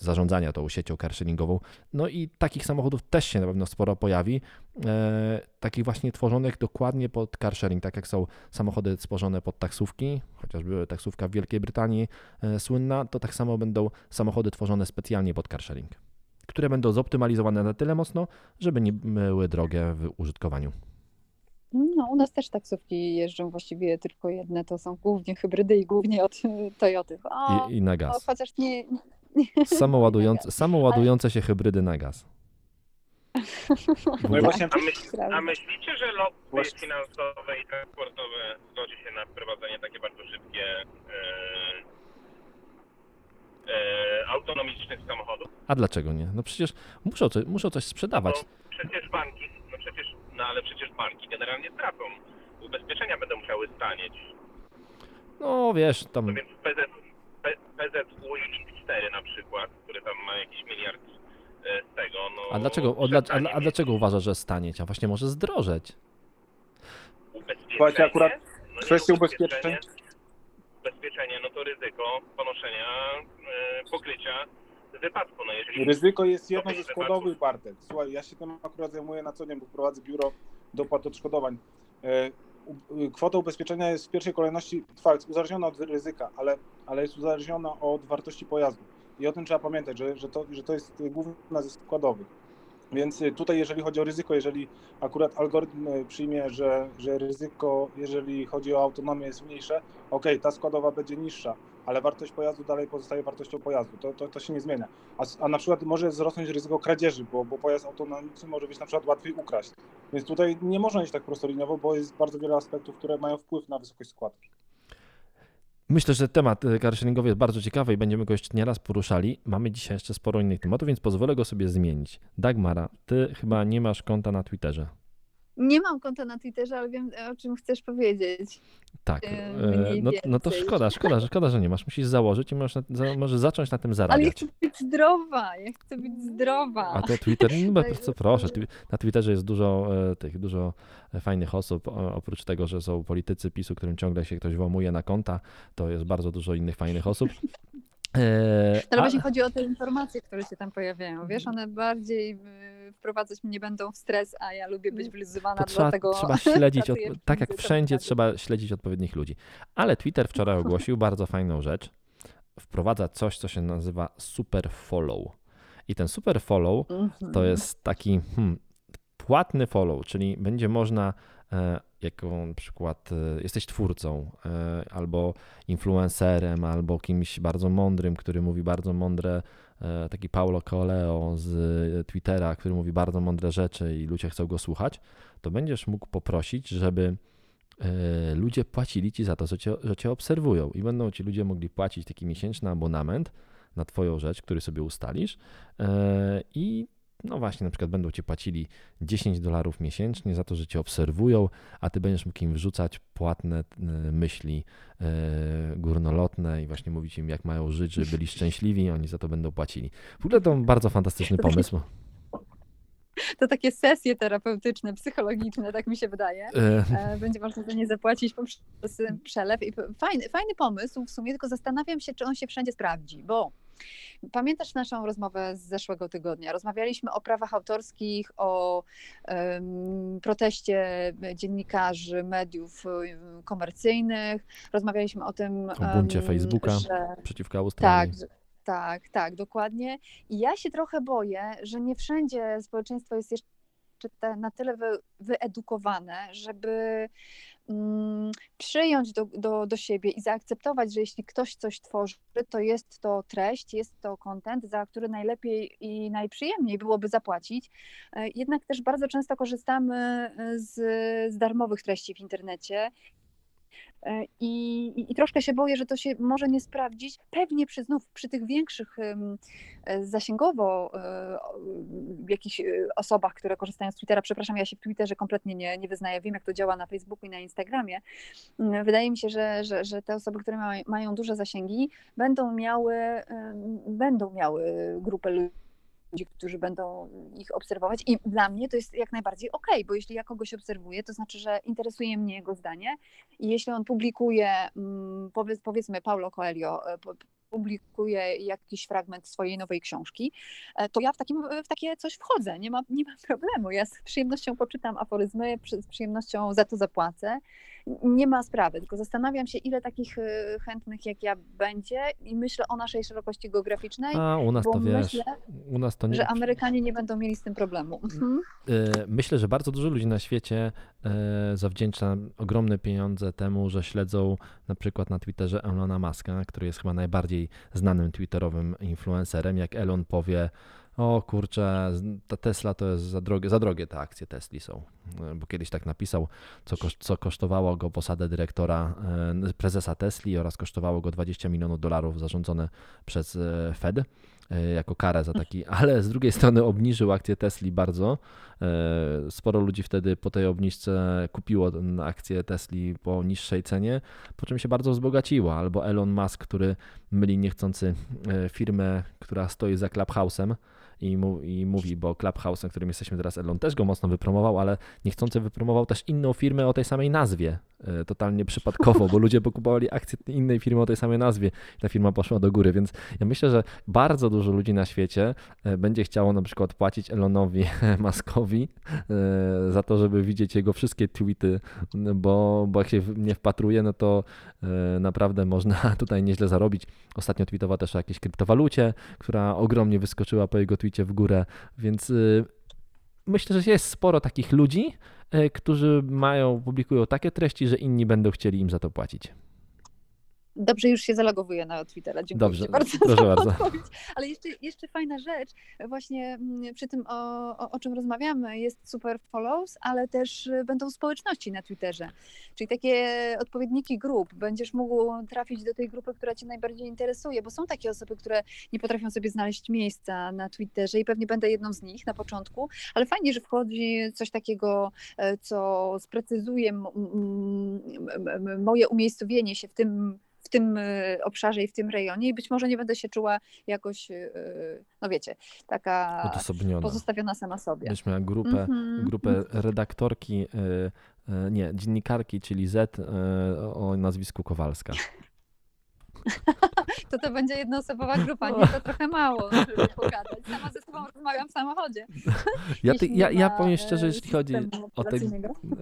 zarządzania tą siecią carsharingową. No i takich samochodów też się na pewno sporo pojawi. E, takich właśnie tworzonych dokładnie pod car sharing, tak jak są samochody stworzone pod taksówki, chociażby taksówka w Wielkiej Brytanii e, słynna, to tak samo będą samochody tworzone specjalnie pod car sharing, które będą zoptymalizowane na tyle mocno, żeby nie były drogie w użytkowaniu. No, u nas też taksówki jeżdżą właściwie tylko jedne, to są głównie hybrydy i głównie od Toyoty. O, I, I, na gaz. chociaż nie, Samoładujące, samoładujące się hybrydy na gaz. No i właśnie A, myśl, a myślicie, że lobby Właśnie. finansowe i transportowe zgodzi się na wprowadzenie takie bardzo szybkie e, e, autonomicznych samochodów? A dlaczego nie? No przecież muszą, coś- muszą coś sprzedawać. Bo przecież banki, no przecież, no ale przecież banki generalnie tracą. Ubezpieczenia będą musiały stanieć. No wiesz, tam No więc PZ, P, PZU i Link 4 na przykład, który tam ma jakiś miliard z tego, no... A dlaczego, o, dla, a, a dlaczego uważasz, że stanieć? A właśnie może zdrożeć. Ubezpieczenie, Słuchajcie, akurat no kwestia ubezpieczeń. ubezpieczenie, no to ryzyko ponoszenia, e, pokrycia wypadku, no jeżeli... Ryzyko jest jedno ze składowych, Bartek. Słuchaj, ja się tym akurat zajmuję na co dzień, bo prowadzę biuro dopłat odszkodowań. E, Kwota ubezpieczenia jest w pierwszej kolejności trwa, jest uzależniona od ryzyka, ale, ale jest uzależniona od wartości pojazdu. I o tym trzeba pamiętać, że, że, to, że to jest główna ze składowych. Więc y, tutaj, jeżeli chodzi o ryzyko, jeżeli akurat algorytm y, przyjmie, że, że ryzyko, jeżeli chodzi o autonomię, jest mniejsze, ok, ta składowa będzie niższa, ale wartość pojazdu dalej pozostaje wartością pojazdu. To, to, to się nie zmienia. A, a na przykład może wzrosnąć ryzyko kradzieży, bo, bo pojazd autonomiczny może być na przykład łatwiej ukraść. Więc tutaj nie można iść tak prostoliniowo, bo jest bardzo wiele aspektów, które mają wpływ na wysokość składki. Myślę, że temat e, carsharingowy jest bardzo ciekawy i będziemy go jeszcze nieraz poruszali. Mamy dzisiaj jeszcze sporo innych tematów, więc pozwolę go sobie zmienić. Dagmara, ty chyba nie masz konta na Twitterze. Nie mam konta na Twitterze, ale wiem, o czym chcesz powiedzieć. Tak. E, e, No, no to szkoda, szkoda, że- szkoda, że nie masz. Musisz założyć i możesz, możesz zacząć na tym Ale ja zarabiać. chcę być zdrowa, ja chcę być zdrowa. A to Twitter, no, bardzo proszę, na Twitterze jest dużo e, tych, dużo fajnych osób, oprócz tego, że są politycy PiSu, którym ciągle się ktoś włamuje na konta, to jest bardzo dużo innych fajnych osób. E, Ale a- właśnie chodzi o te informacje, które się tam pojawiają. Wiesz, one bardziej y, wprowadzać mnie będą w stres, a ja lubię być wyluzowana, to trzeba, dlatego trzeba śledzić, od, tak jak wszędzie, trzeba śledzić odpowiednich ludzi. Ale Twitter wczoraj ogłosił bardzo fajną rzecz. Wprowadza coś, co się nazywa super follow. I ten super follow Mhm. to jest taki hmm, płatny follow, czyli będzie można, jako na przykład e, jesteś twórcą, e, albo influencerem, albo kimś bardzo mądrym, który mówi bardzo mądre, e, taki Paulo Coelho z Twittera, który mówi bardzo mądre rzeczy i ludzie chcą go słuchać, to będziesz mógł poprosić, żeby ludzie płacili ci za to, że cię, że cię obserwują. I będą ci ludzie mogli płacić taki miesięczny abonament na twoją rzecz, który sobie ustalisz i no właśnie, na przykład będą ci płacili 10 dolarów miesięcznie za to, że cię obserwują, a ty będziesz mógł im wrzucać płatne e, myśli e, górnolotne i właśnie mówić im, jak mają żyć, żeby byli szczęśliwi i oni za to będą płacili. W ogóle to bardzo fantastyczny pomysł. To takie sesje terapeutyczne, psychologiczne, tak mi się wydaje. E, Będzie można za nie zapłacić poprzez przelew. I fajny, fajny pomysł w sumie, tylko zastanawiam się, czy on się wszędzie sprawdzi, bo pamiętasz naszą rozmowę z zeszłego tygodnia? Rozmawialiśmy o prawach autorskich, o em, proteście dziennikarzy, mediów komercyjnych. Rozmawialiśmy o tym, O buncie em, Facebooka. że przeciwko Australii. tak, tak, tak, dokładnie. I ja się trochę boję, że nie wszędzie społeczeństwo jest jeszcze na tyle wy, wyedukowane, żeby przyjąć do, do, do siebie i zaakceptować, że jeśli ktoś coś tworzy, to jest to treść, jest to content, za który najlepiej i najprzyjemniej byłoby zapłacić. E, Jednak też bardzo często korzystamy e, z, z darmowych treści w internecie I, i, I troszkę się boję, że to się może nie sprawdzić. Pewnie przy, znów przy tych większych e, zasięgowo e, jakichś e, osobach, które korzystają z Twittera, przepraszam, ja się w Twitterze kompletnie nie, nie wyznaję, wiem jak to działa na Facebooku i na Instagramie. Mm, Wydaje mi się, że, że, że te osoby, które ma, mają duże zasięgi, będą miały, będą miały grupę ludzi, ludzi, którzy będą ich obserwować. I dla mnie to jest jak najbardziej okej, bo jeśli ja kogoś obserwuję, to znaczy, że interesuje mnie jego zdanie i jeśli on publikuje, mm, powiedz, powiedzmy Paulo Coelho, e, publikuje jakiś fragment swojej nowej książki, e, to ja w, takim, w takie coś wchodzę, nie ma, nie ma problemu. Ja z przyjemnością poczytam aforyzmy, z przyjemnością za to zapłacę. Nie ma sprawy, tylko zastanawiam się, ile takich e, chętnych jak ja będzie i myślę o naszej szerokości geograficznej, A u nas bo to wiesz, myślę, u nas to nie. że Amerykanie nie będą mieli z tym problemu. Mhm. E, Myślę, że bardzo dużo ludzi na świecie zawdzięcza ogromne pieniądze temu, że śledzą na przykład na Twitterze Elona Muska, który jest chyba najbardziej bardziej znanym twitterowym influencerem, jak Elon powie, o kurczę, ta Tesla to jest za drogie, za drogie te akcje Tesli są. E, bo kiedyś tak napisał, co, co kosztowało go posadę dyrektora, e, prezesa Tesli oraz kosztowało go 20 milionów dolarów zarządzone przez e, Fed jako karę za taki, ale z drugiej strony obniżył akcję Tesli bardzo. Sporo ludzi wtedy po tej obniżce kupiło akcję Tesli po niższej cenie, po czym się bardzo wzbogaciło. Albo Elon Musk, który myli niechcący firmę, która stoi za Clubhouse'em, i, mu, i mówi, bo Clubhouse, na którym jesteśmy teraz, Elon też go mocno wypromował, ale niechcący wypromował też inną firmę o tej samej nazwie, e, totalnie przypadkowo, bo ludzie pokupowali akcje innej firmy o tej samej nazwie i ta firma poszła do góry, więc ja myślę, że bardzo dużo ludzi na świecie e, będzie chciało na przykład płacić Elonowi Maskowi e, za to, żeby widzieć jego wszystkie tweety, bo, bo jak się nie wpatruje, no to naprawdę można tutaj nieźle zarobić. Ostatnio tweetował też o jakiejś kryptowalucie, która ogromnie wyskoczyła po jego tweetie w górę, więc y, myślę, że jest sporo takich ludzi, y, którzy mają, publikują takie treści, że inni będą chcieli im za to płacić. Dobrze, już się zalogowuję na Twittera. Dziękuję Dobrze, bardzo proszę bardzo. Odpowiedź. Ale jeszcze, jeszcze fajna rzecz, właśnie mm, przy tym, o, o, o, czym rozmawiamy, jest super follows, ale też y, będą społeczności na Twitterze. Czyli takie odpowiedniki grup. Będziesz mógł trafić do tej grupy, która Cię najbardziej interesuje, bo są takie osoby, które nie potrafią sobie znaleźć miejsca na Twitterze i pewnie będę jedną z nich na początku, ale fajnie, że wchodzi coś takiego, e, co sprecyzuje moje umiejscowienie się w tym w tym e, obszarze i w tym rejonie i być może nie będę się czuła jakoś, e, no wiecie, taka pozostawiona sama sobie. Myśmy miała grupę, mm-hmm. grupę redaktorki, nie, dziennikarki, czyli Z o nazwisku Kowalska. to to będzie jednoosobowa grupa, nie to trochę mało, żeby pogadać. Sama ze sobą rozmawiam w samochodzie. Ja, ty, ja, ja powiem szczerze, jeśli chodzi o te,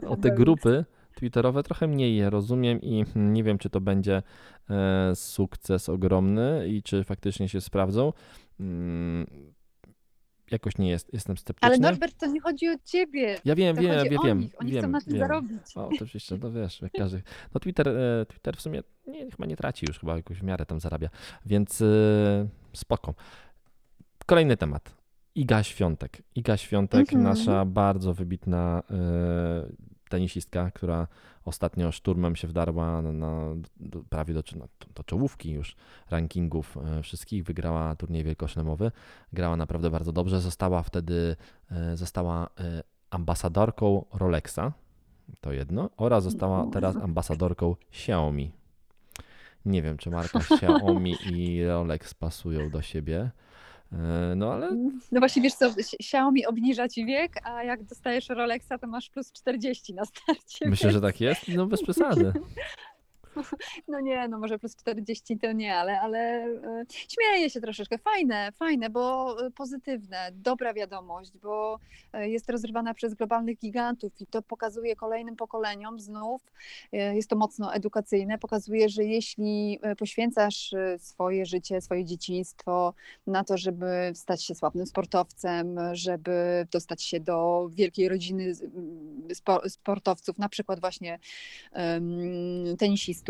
o te grupy, Twitterowe trochę mniej je rozumiem i nie wiem, czy to będzie e, sukces ogromny i czy faktycznie się sprawdzą. Mm, jakoś nie jest, jestem sceptyczny. Ale Norbert, to nie chodzi o ciebie. Ja wiem, to wiem, ja wiem. Nich. Oni wiem, chcą na tym wiem. zarobić. O, oczywiście, no wiesz, jak każdy. No Twitter, e, Twitter w sumie nie, chyba nie traci już, chyba jakoś w miarę tam zarabia, więc yy, spoko. Kolejny temat. Iga Świątek. Iga Świątek, mm -hmm. nasza bardzo wybitna tenisistka, która ostatnio szturmem się wdarła na, na do, prawie do, do, do, czołówki już rankingów e, wszystkich, wygrała turniej wielkoszlemowy, grała naprawdę bardzo dobrze, została wtedy, e, została e, ambasadorką Rolexa, to jedno, oraz została teraz ambasadorką Xiaomi. Nie wiem, czy marka Xiaomi i Rolex pasują do siebie. E, no ale. No właśnie wiesz co, Xiaomi obniża ci wiek, a jak dostajesz Rolexa, to masz plus 40 na starcie. Myślę, więc... że tak jest? No bez przesady. No nie, no może plus 40 to nie, ale, ale e, śmieję się troszeczkę. Fajne, fajne, bo e, pozytywne, dobra wiadomość, bo e, jest rozrywana przez globalnych gigantów i to pokazuje kolejnym pokoleniom znów, jest to mocno edukacyjne, pokazuje, że jeśli poświęcasz swoje życie, swoje dzieciństwo na to, żeby stać się sławnym sportowcem, żeby dostać się do wielkiej rodziny sportowców, na przykład właśnie tenisistów,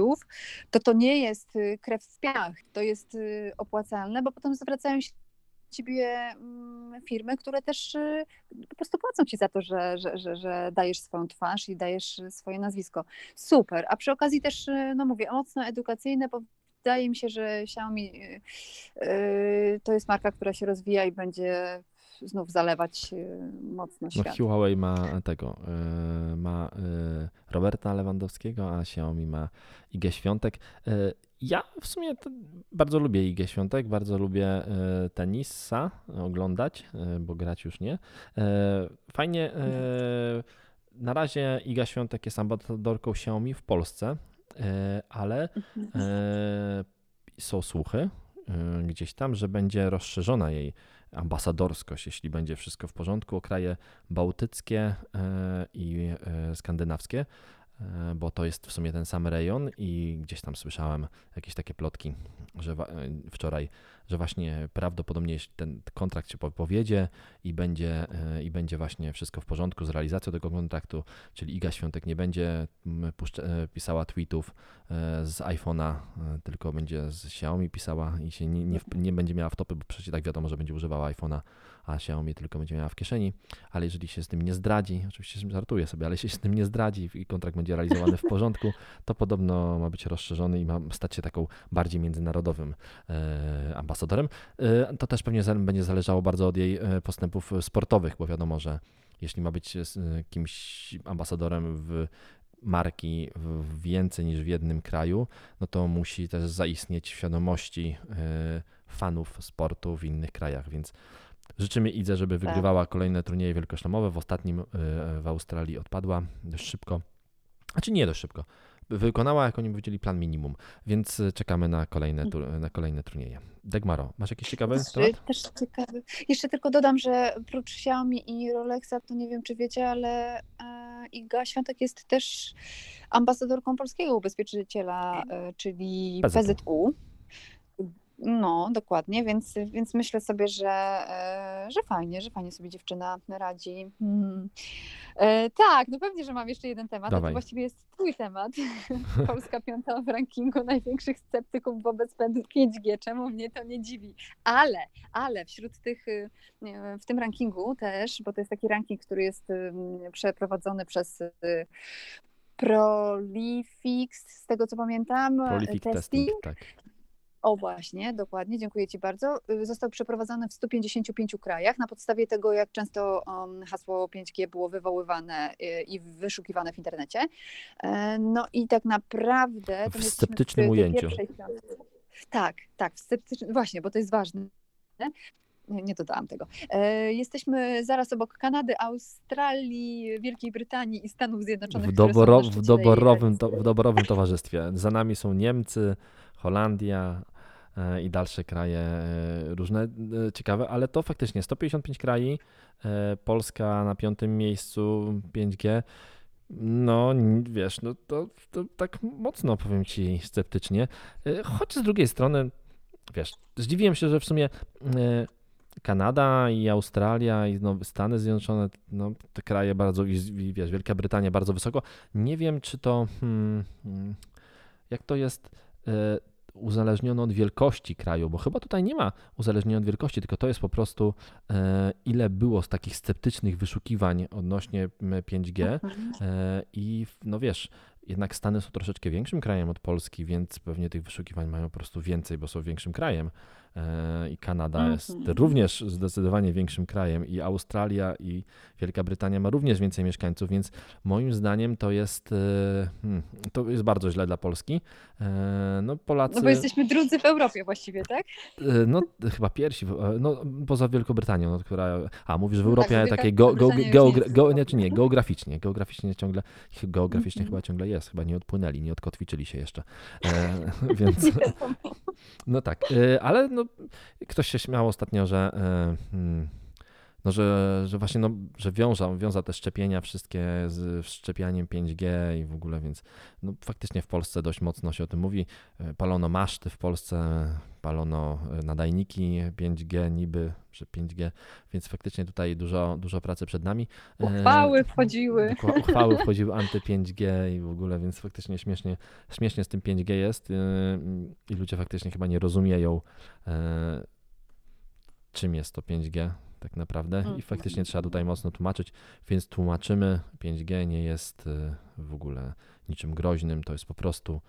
to to nie jest y, krew w piach, to jest y, opłacalne, bo potem zwracają się ciebie mm, firmy, które też y, po prostu płacą ci za to, że, że, że, że, dajesz swoją twarz i dajesz swoje nazwisko. Super. A przy okazji też, no mówię, mocno edukacyjne, bo wydaje mi się, że Xiaomi to jest marka, która się rozwija i będzie znów zalewać mocno no, świat. No, Huawei ma tego, ma Roberta Lewandowskiego, a Xiaomi ma Igę Świątek. E, ja w sumie bardzo lubię Igę Świątek, bardzo lubię e, tenisa oglądać, e, bo grać już nie. Fajnie, na razie Iga Świątek jest ambasadorką Xiaomi w Polsce, ale są słuchy gdzieś tam, że będzie rozszerzona jej ambasadorskość, jeśli będzie wszystko w porządku, o kraje bałtyckie i skandynawskie. E, bo to jest w sumie ten sam rejon i gdzieś tam słyszałem jakieś takie plotki że e, wczoraj, że właśnie prawdopodobnie ten kontrakt się po- powiedzie i będzie, e, i będzie właśnie wszystko w porządku z realizacją tego kontraktu, czyli Iga Świątek nie będzie pisała tweetów z iPhone'a, tylko będzie z Xiaomi pisała i się nie, nie, nie będzie miała wtopy, bo przecież tak wiadomo, że będzie używała iPhone'a, a Xiaomi tylko będzie miała w kieszeni, ale jeżeli się z tym nie zdradzi, oczywiście żartuję sobie, ale jeśli się z tym nie zdradzi i kontrakt będzie realizowany w porządku, to podobno ma być rozszerzony i ma stać się taką bardziej międzynarodowym e, ambasadorem. E, to też pewnie będzie zależało bardzo od jej e, postępów sportowych, bo wiadomo, że jeśli ma być kimś ambasadorem w marki w więcej niż w jednym kraju, no to musi też zaistnieć w świadomości fanów sportu w innych krajach, więc życzymy Idze, żeby Tak. wygrywała kolejne turnieje wielkoszlemowe. W ostatnim e, w Australii odpadła dość szybko, znaczy nie dość szybko, wykonała, jak oni powiedzieli, plan minimum, więc e, czekamy na kolejne, na kolejne turnieje. Degmaro, masz jakiś ciekawy Też, temat? też ciekawy. Jeszcze tylko dodam, że oprócz Xiaomi i Rolexa, to nie wiem, czy wiecie, ale e, Iga Świątek jest też ambasadorką polskiego ubezpieczyciela, e, czyli PZU. PZU. No, dokładnie, więc, więc myślę sobie, że, e, że fajnie, że fajnie sobie dziewczyna radzi. Hmm. E, tak, no pewnie, że mam jeszcze jeden temat, a to Dawaj. właściwie jest twój temat. Polska piąta w rankingu największych sceptyków wobec 5G. Czemu mnie to nie dziwi? Ale, ale wśród tych, y, w tym rankingu też, bo to jest taki ranking, który jest przeprowadzony przez y, Prolifix, z tego co pamiętam, Prolific testing, tak. O właśnie, dokładnie, dziękuję Ci bardzo. Y, Został przeprowadzony w 155 krajach na podstawie tego, jak często um, hasło 5G było wywoływane y, i wyszukiwane w internecie. E, No i tak naprawdę... W sceptycznym ujęciu. Tak, tak, w sceptycznym, właśnie, bo to jest ważne. Nie, nie dodałam tego. E, Jesteśmy zaraz obok Kanady, Australii, Wielkiej Brytanii i Stanów Zjednoczonych. W, doboro, w, doborowym, to, w doborowym towarzystwie. Za nami są Niemcy, Holandia i dalsze kraje e, różne e, ciekawe, ale to faktycznie 155 krajów, e, Polska na piątym miejscu 5G. No, wiesz, no to, to tak mocno powiem ci sceptycznie. Choć z drugiej strony, wiesz, zdziwiłem się, że w sumie Kanada i Australia i no, Stany Zjednoczone, no, te kraje bardzo, i, wiesz, Wielka Brytania bardzo wysoko. Nie wiem, czy to, hmm, hmm, jak to jest uzależnione od wielkości kraju, bo chyba tutaj nie ma uzależnienia od wielkości, tylko to jest po prostu e, ile było z takich sceptycznych wyszukiwań odnośnie m, 5G Mhm. e, i w- no wiesz, jednak Stany są troszeczkę większym krajem od Polski, więc pewnie tych wyszukiwań mają po prostu więcej, bo są większym krajem. E, I Kanada jest Mhm. również zdecydowanie większym krajem, i Australia, i Wielka Brytania ma również więcej mieszkańców, więc moim zdaniem to jest, e, hmm, to jest bardzo źle dla Polski. E, No Polacy, No bo jesteśmy drudzy w Europie właściwie, tak? no chyba pierwsi, no poza Wielką Brytanią, no, która, a mówisz w No Europie tak, ale Wielka takiej nie czy nie, geograficznie, geograficznie ciągle, geograficznie Mhm. chyba ciągle jest, chyba nie odpłynęli, nie odkotwiczyli się jeszcze, e, więc... No tak, ale no, ktoś się śmiał ostatnio, że, y, mm, no, że, że właśnie no, że wiąża, wiąza te szczepienia wszystkie z szczepianiem 5G i w ogóle, więc no, faktycznie w Polsce dość mocno się o tym mówi. Y, Palono maszty w Polsce, palono y, nadajniki 5G, niby, że 5G, więc faktycznie tutaj dużo, dużo pracy przed nami. Y, Uchwały wchodziły. Uchwały wchodziły anty-5G i w ogóle, więc faktycznie śmiesznie, śmiesznie z tym 5G jest i ludzie faktycznie chyba nie rozumieją, czym jest to 5G tak naprawdę i Mhm. faktycznie trzeba tutaj mocno tłumaczyć, więc tłumaczymy, 5G nie jest yy, w ogóle niczym groźnym, to jest po prostu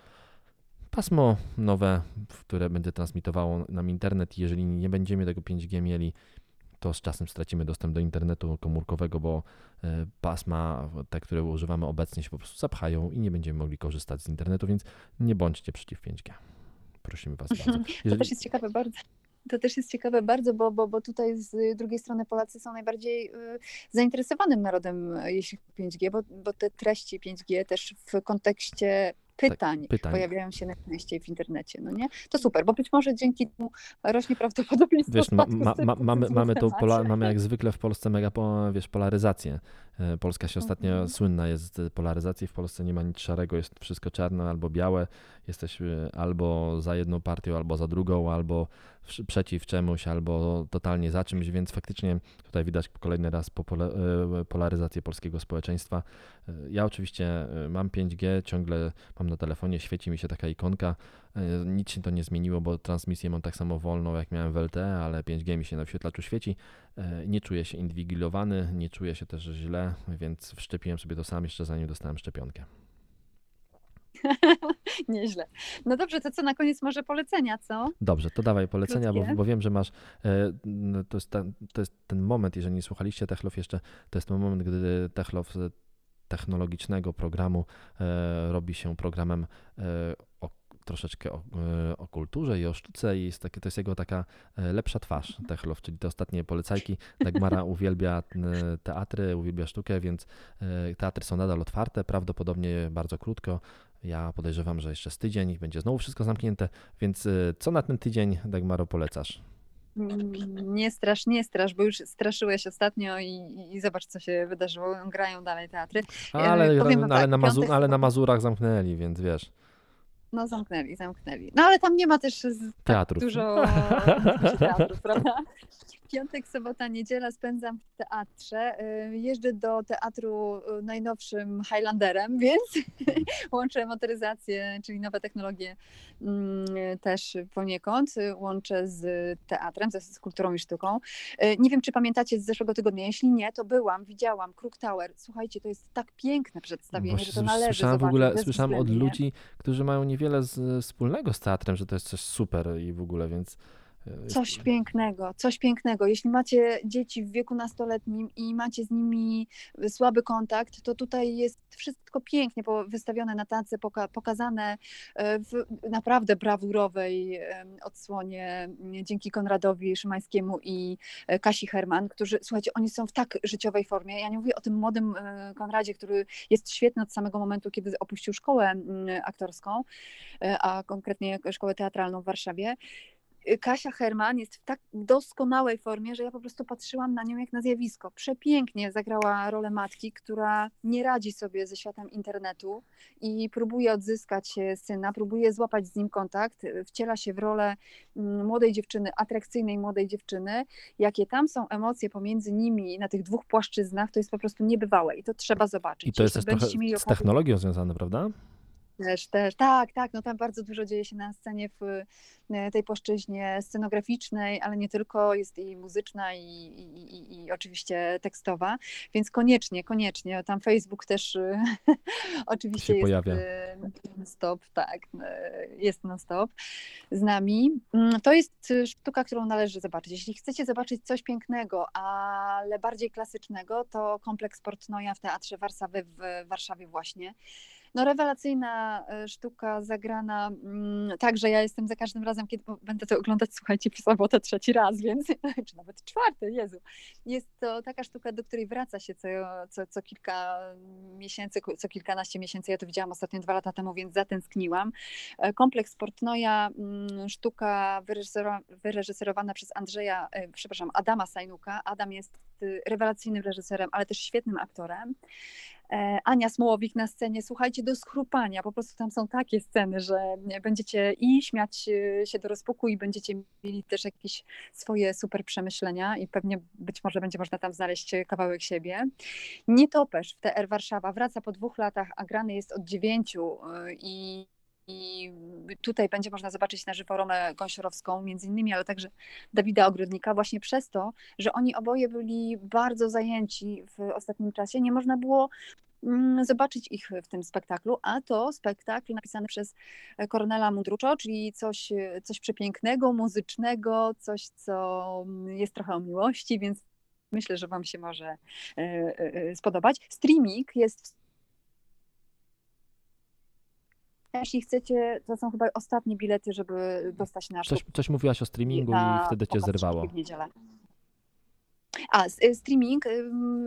pasmo nowe, które będzie transmitowało nam internet i jeżeli nie będziemy tego 5G mieli, to z czasem stracimy dostęp do internetu komórkowego, bo e, pasma, te, które używamy obecnie, się po prostu zapchają i nie będziemy mogli korzystać z internetu, więc nie bądźcie przeciw 5G. Prosimy Was bardzo. To Jeżeli, też jest ciekawe bardzo. To też jest ciekawe bardzo, bo, bo, bo tutaj z drugiej strony Polacy są najbardziej y, zainteresowanym narodem, y, jeśli chodzi o 5G, bo, bo te treści 5G też w kontekście pytań, pytań. pojawiają się najczęściej w internecie, no nie? To super, bo być może dzięki temu rośnie prawdopodobieństwo wiesz, ma, ma, ma, mamy, mamy, temacie. pola, mamy jak zwykle w Polsce mega wiesz, polaryzację Polska się ostatnio Mhm. słynna jest z polaryzacji. W Polsce nie ma nic szarego, jest wszystko czarne albo białe. Jesteśmy albo za jedną partią, albo za drugą, albo przeciw czemuś, albo totalnie za czymś, więc faktycznie tutaj widać kolejny raz e, polaryzację polskiego społeczeństwa. E, Ja oczywiście e, mam 5G, ciągle mam na telefonie, świeci mi się taka ikonka. E, Nic się to nie zmieniło, bo transmisję mam tak samo wolną, jak miałem w LTE, ale 5G mi się na wyświetlaczu świeci. E, Nie czuję się inwigilowany, nie czuję się też źle, więc wszczepiłem sobie to sam jeszcze zanim dostałem szczepionkę. Nieźle. No dobrze, to co na koniec może polecenia, co? Dobrze, to dawaj polecenia, bo, bo wiem, że masz. E, no, to, jest ten, to jest ten moment, jeżeli nie słuchaliście Techlow jeszcze, to jest ten moment, gdy Techlow technologicznego programu robi się programem o, troszeczkę o, e, o kulturze i o sztuce i jest takie, to jest jego taka e, lepsza twarz Techlow, czyli te ostatnie polecajki. Dagmara uwielbia e, teatry, uwielbia sztukę, więc teatry są nadal otwarte, prawdopodobnie bardzo krótko. Ja podejrzewam, że jeszcze z tydzień będzie znowu wszystko zamknięte, więc co na ten tydzień, Dagmaro, polecasz? Nie strasz, nie strasz, bo już straszyłeś ostatnio i, i zobacz, co się wydarzyło. Grają dalej teatry. Ale, powiem ale, tak, na, Mazu, piątek, ale na. Mazurach zamknęli, więc wiesz, No zamknęli, zamknęli. No ale tam nie ma też z- tak teatrów. dużo teatrów, prawda? Piątek, sobota, niedziela spędzam w teatrze. Y, Jeżdżę do teatru y, najnowszym Highlanderem, więc łączę motoryzację, czyli nowe technologie mm, też poniekąd. y, Łączę z teatrem, z, kulturą i sztuką. Y, Nie wiem, czy pamiętacie z zeszłego tygodnia. Jeśli nie, to byłam, widziałam Kruk Tower. Słuchajcie, to jest tak piękne przedstawienie, Właśnie że to należy słyszałem w ogóle, słyszałem od ludzi, którzy mają niewiele z, wspólnego z teatrem, że to jest coś super i w ogóle, więc... y, Coś pięknego, coś pięknego. Jeśli macie dzieci w wieku nastoletnim i macie z nimi słaby kontakt, to tutaj jest wszystko pięknie wystawione na tacy, poka- pokazane e, w naprawdę brawurowej odsłonie m, dzięki Konradowi Szymańskiemu i e, Kasi Herman, którzy, słuchajcie, oni są w tak życiowej formie. Ja nie mówię o tym młodym e, Konradzie, który jest świetny od samego momentu, kiedy opuścił szkołę m, aktorską, e, a konkretnie szkołę teatralną w Warszawie. Kasia Herman jest w tak doskonałej formie, że ja po prostu patrzyłam na nią jak na zjawisko. Przepięknie zagrała rolę matki, która nie radzi sobie ze światem internetu i próbuje odzyskać e, syna, próbuje złapać z nim kontakt, e, wciela się w rolę mm, młodej dziewczyny, atrakcyjnej młodej dziewczyny. Jakie tam są emocje pomiędzy nimi na tych dwóch płaszczyznach, to jest po prostu niebywałe i to trzeba zobaczyć. I to jest Jeśli też trochę z technologią związane, prawda? Też, też, tak, tak, no tam bardzo dużo dzieje się na scenie w e, tej płaszczyźnie scenograficznej, ale nie tylko, jest i muzyczna i, i, i, i oczywiście tekstowa, więc koniecznie, koniecznie, tam Facebook też e, oczywiście Się jest pojawia. e, non-stop, tak, jest non-stop z nami. Mm, To jest sztuka, którą należy zobaczyć. Jeśli chcecie zobaczyć coś pięknego, ale bardziej klasycznego, to kompleks Portnoja w Teatrze Warszawy w Warszawie właśnie. No rewelacyjna e, sztuka zagrana mm, tak, że ja jestem za każdym razem, kiedy będę to oglądać, słuchajcie, w sobotę trzeci raz, więc czy nawet czwarty, Jezu. Jest to taka sztuka, do której wraca się co, co, co kilka miesięcy, co kilkanaście miesięcy. Ja to widziałam ostatnio dwa lata temu, więc zatęskniłam. E, Kompleks Portnoja, mm, sztuka wyreżyserowana przez Andrzeja, e, przepraszam, Adama Sajnuka. Adam jest y, rewelacyjnym reżyserem, ale też świetnym aktorem. E, Ania Smołowik na scenie, słuchajcie, do schrupania. Po prostu tam są takie sceny, że będziecie i śmiać e, się do rozpuku i będziecie mieli też jakieś swoje super przemyślenia i pewnie być może będzie można tam znaleźć kawałek siebie. Nietoperz w TR Warszawa wraca po dwóch latach, a grany jest od dziewięciu e, i i tutaj będzie można zobaczyć na żywo Romę Gąsiorowską między innymi, ale także Dawida Ogrodnika właśnie przez to, że oni oboje byli bardzo zajęci w ostatnim czasie. Nie można było mm, zobaczyć ich w tym spektaklu, a to spektakl napisany przez Kornela Mundruczo, czyli coś, coś przepięknego, muzycznego, coś, co jest trochę o miłości, więc myślę, że Wam się może e, e, spodobać. Streaming jest jeśli chcecie, to są chyba ostatnie bilety, żeby dostać na Coś, coś mówiłaś o streamingu na i wtedy cię zerwało. w niedzielę. A, y, streaming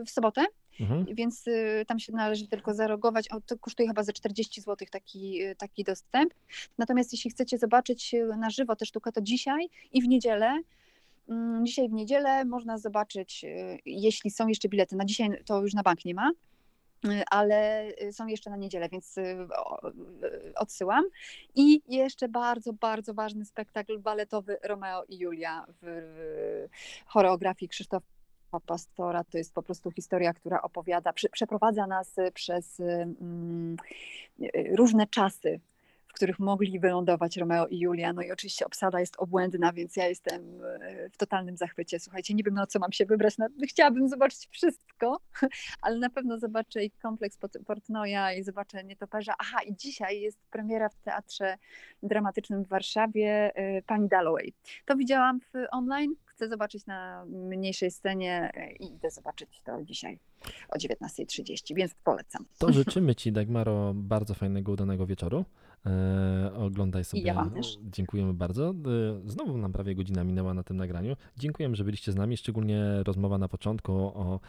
w sobotę, Mhm. więc y, tam się należy tylko zarogować. O, to kosztuje chyba za 40 zł taki, y, taki dostęp. Natomiast jeśli chcecie zobaczyć na żywo tę sztukę, to dzisiaj i w niedzielę Mm, Dzisiaj w niedzielę można zobaczyć, jeśli są jeszcze bilety. Na dzisiaj to już na bank nie ma, ale y, są jeszcze na niedzielę, więc y, y, odsyłam. I jeszcze bardzo, bardzo ważny spektakl baletowy Romeo i Julia w choreografii Krzysztofa Pastora. To jest po prostu historia, która opowiada, przeprowadza nas y, przez y, mm, y, różne czasy których mogli wylądować Romeo i Julia. No i oczywiście obsada jest obłędna, więc ja jestem e, w totalnym zachwycie. Słuchajcie, nie wiem na co mam się wybrać. Na- Chciałabym zobaczyć wszystko, ale na pewno zobaczę i kompleks Port- Portnoja i zobaczę Nietoperza. Aha, i dzisiaj jest premiera w Teatrze Dramatycznym w Warszawie e, Pani Dalloway. To widziałam w online, chcę zobaczyć na mniejszej scenie e, i idę zobaczyć to dzisiaj o 19.30, więc polecam. To życzymy Ci, Dagmaro, bardzo fajnego, udanego wieczoru. E, oglądaj sobie. ja wam też. Dziękujemy bardzo. E, znowu nam prawie godzina minęła na tym nagraniu. Dziękujemy, że byliście z nami. Szczególnie rozmowa na początku o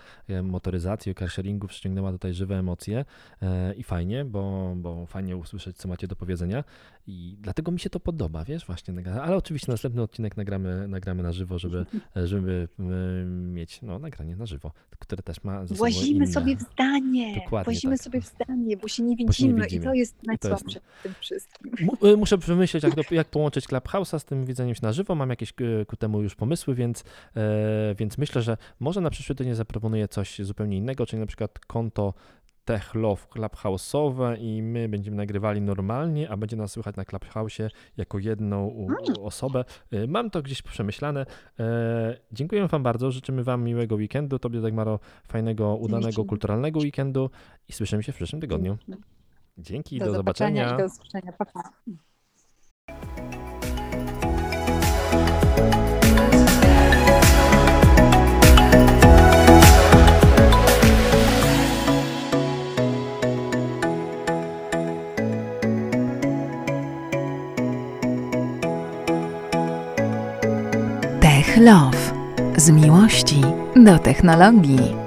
motoryzacji, o carsharingu przyciągnęła tutaj żywe emocje e, i fajnie, bo, bo fajnie usłyszeć, co macie do powiedzenia i dlatego mi się to podoba, wiesz, właśnie. Ale oczywiście następny odcinek nagramy, nagramy na żywo, żeby, żeby e, mieć no, nagranie na żywo, które też ma ze Włazimy inne. sobie w zdanie. Dokładnie Włazimy tak. sobie w zdanie, bo się nie się nie widzimy, widzimy. i to jest najsłabsze w tym wszystkim. Y, Muszę wymyśleć, jak, do, jak połączyć Clubhouse'a z tym widzeniem się na żywo. Mam jakieś y, ku temu już pomysły, więc, e, więc myślę, że może na przyszły tydzień zaproponuję coś zupełnie innego, czyli na przykład konto Tech Love Clubhouse'owe i my będziemy nagrywali normalnie, a będzie nas słychać na Clubhouse'ie jako jedną u osobę. Y, Mam to gdzieś przemyślane. E, dziękujemy Wam bardzo, życzymy Wam miłego weekendu, Tobie Dagmaro fajnego, udanego, kulturalnego weekendu i słyszymy się w przyszłym tygodniu. Dzięki, do, do zobaczenia zobaczenia. do usłyszenia. Pa, pa. Tech Love. Z miłości do technologii.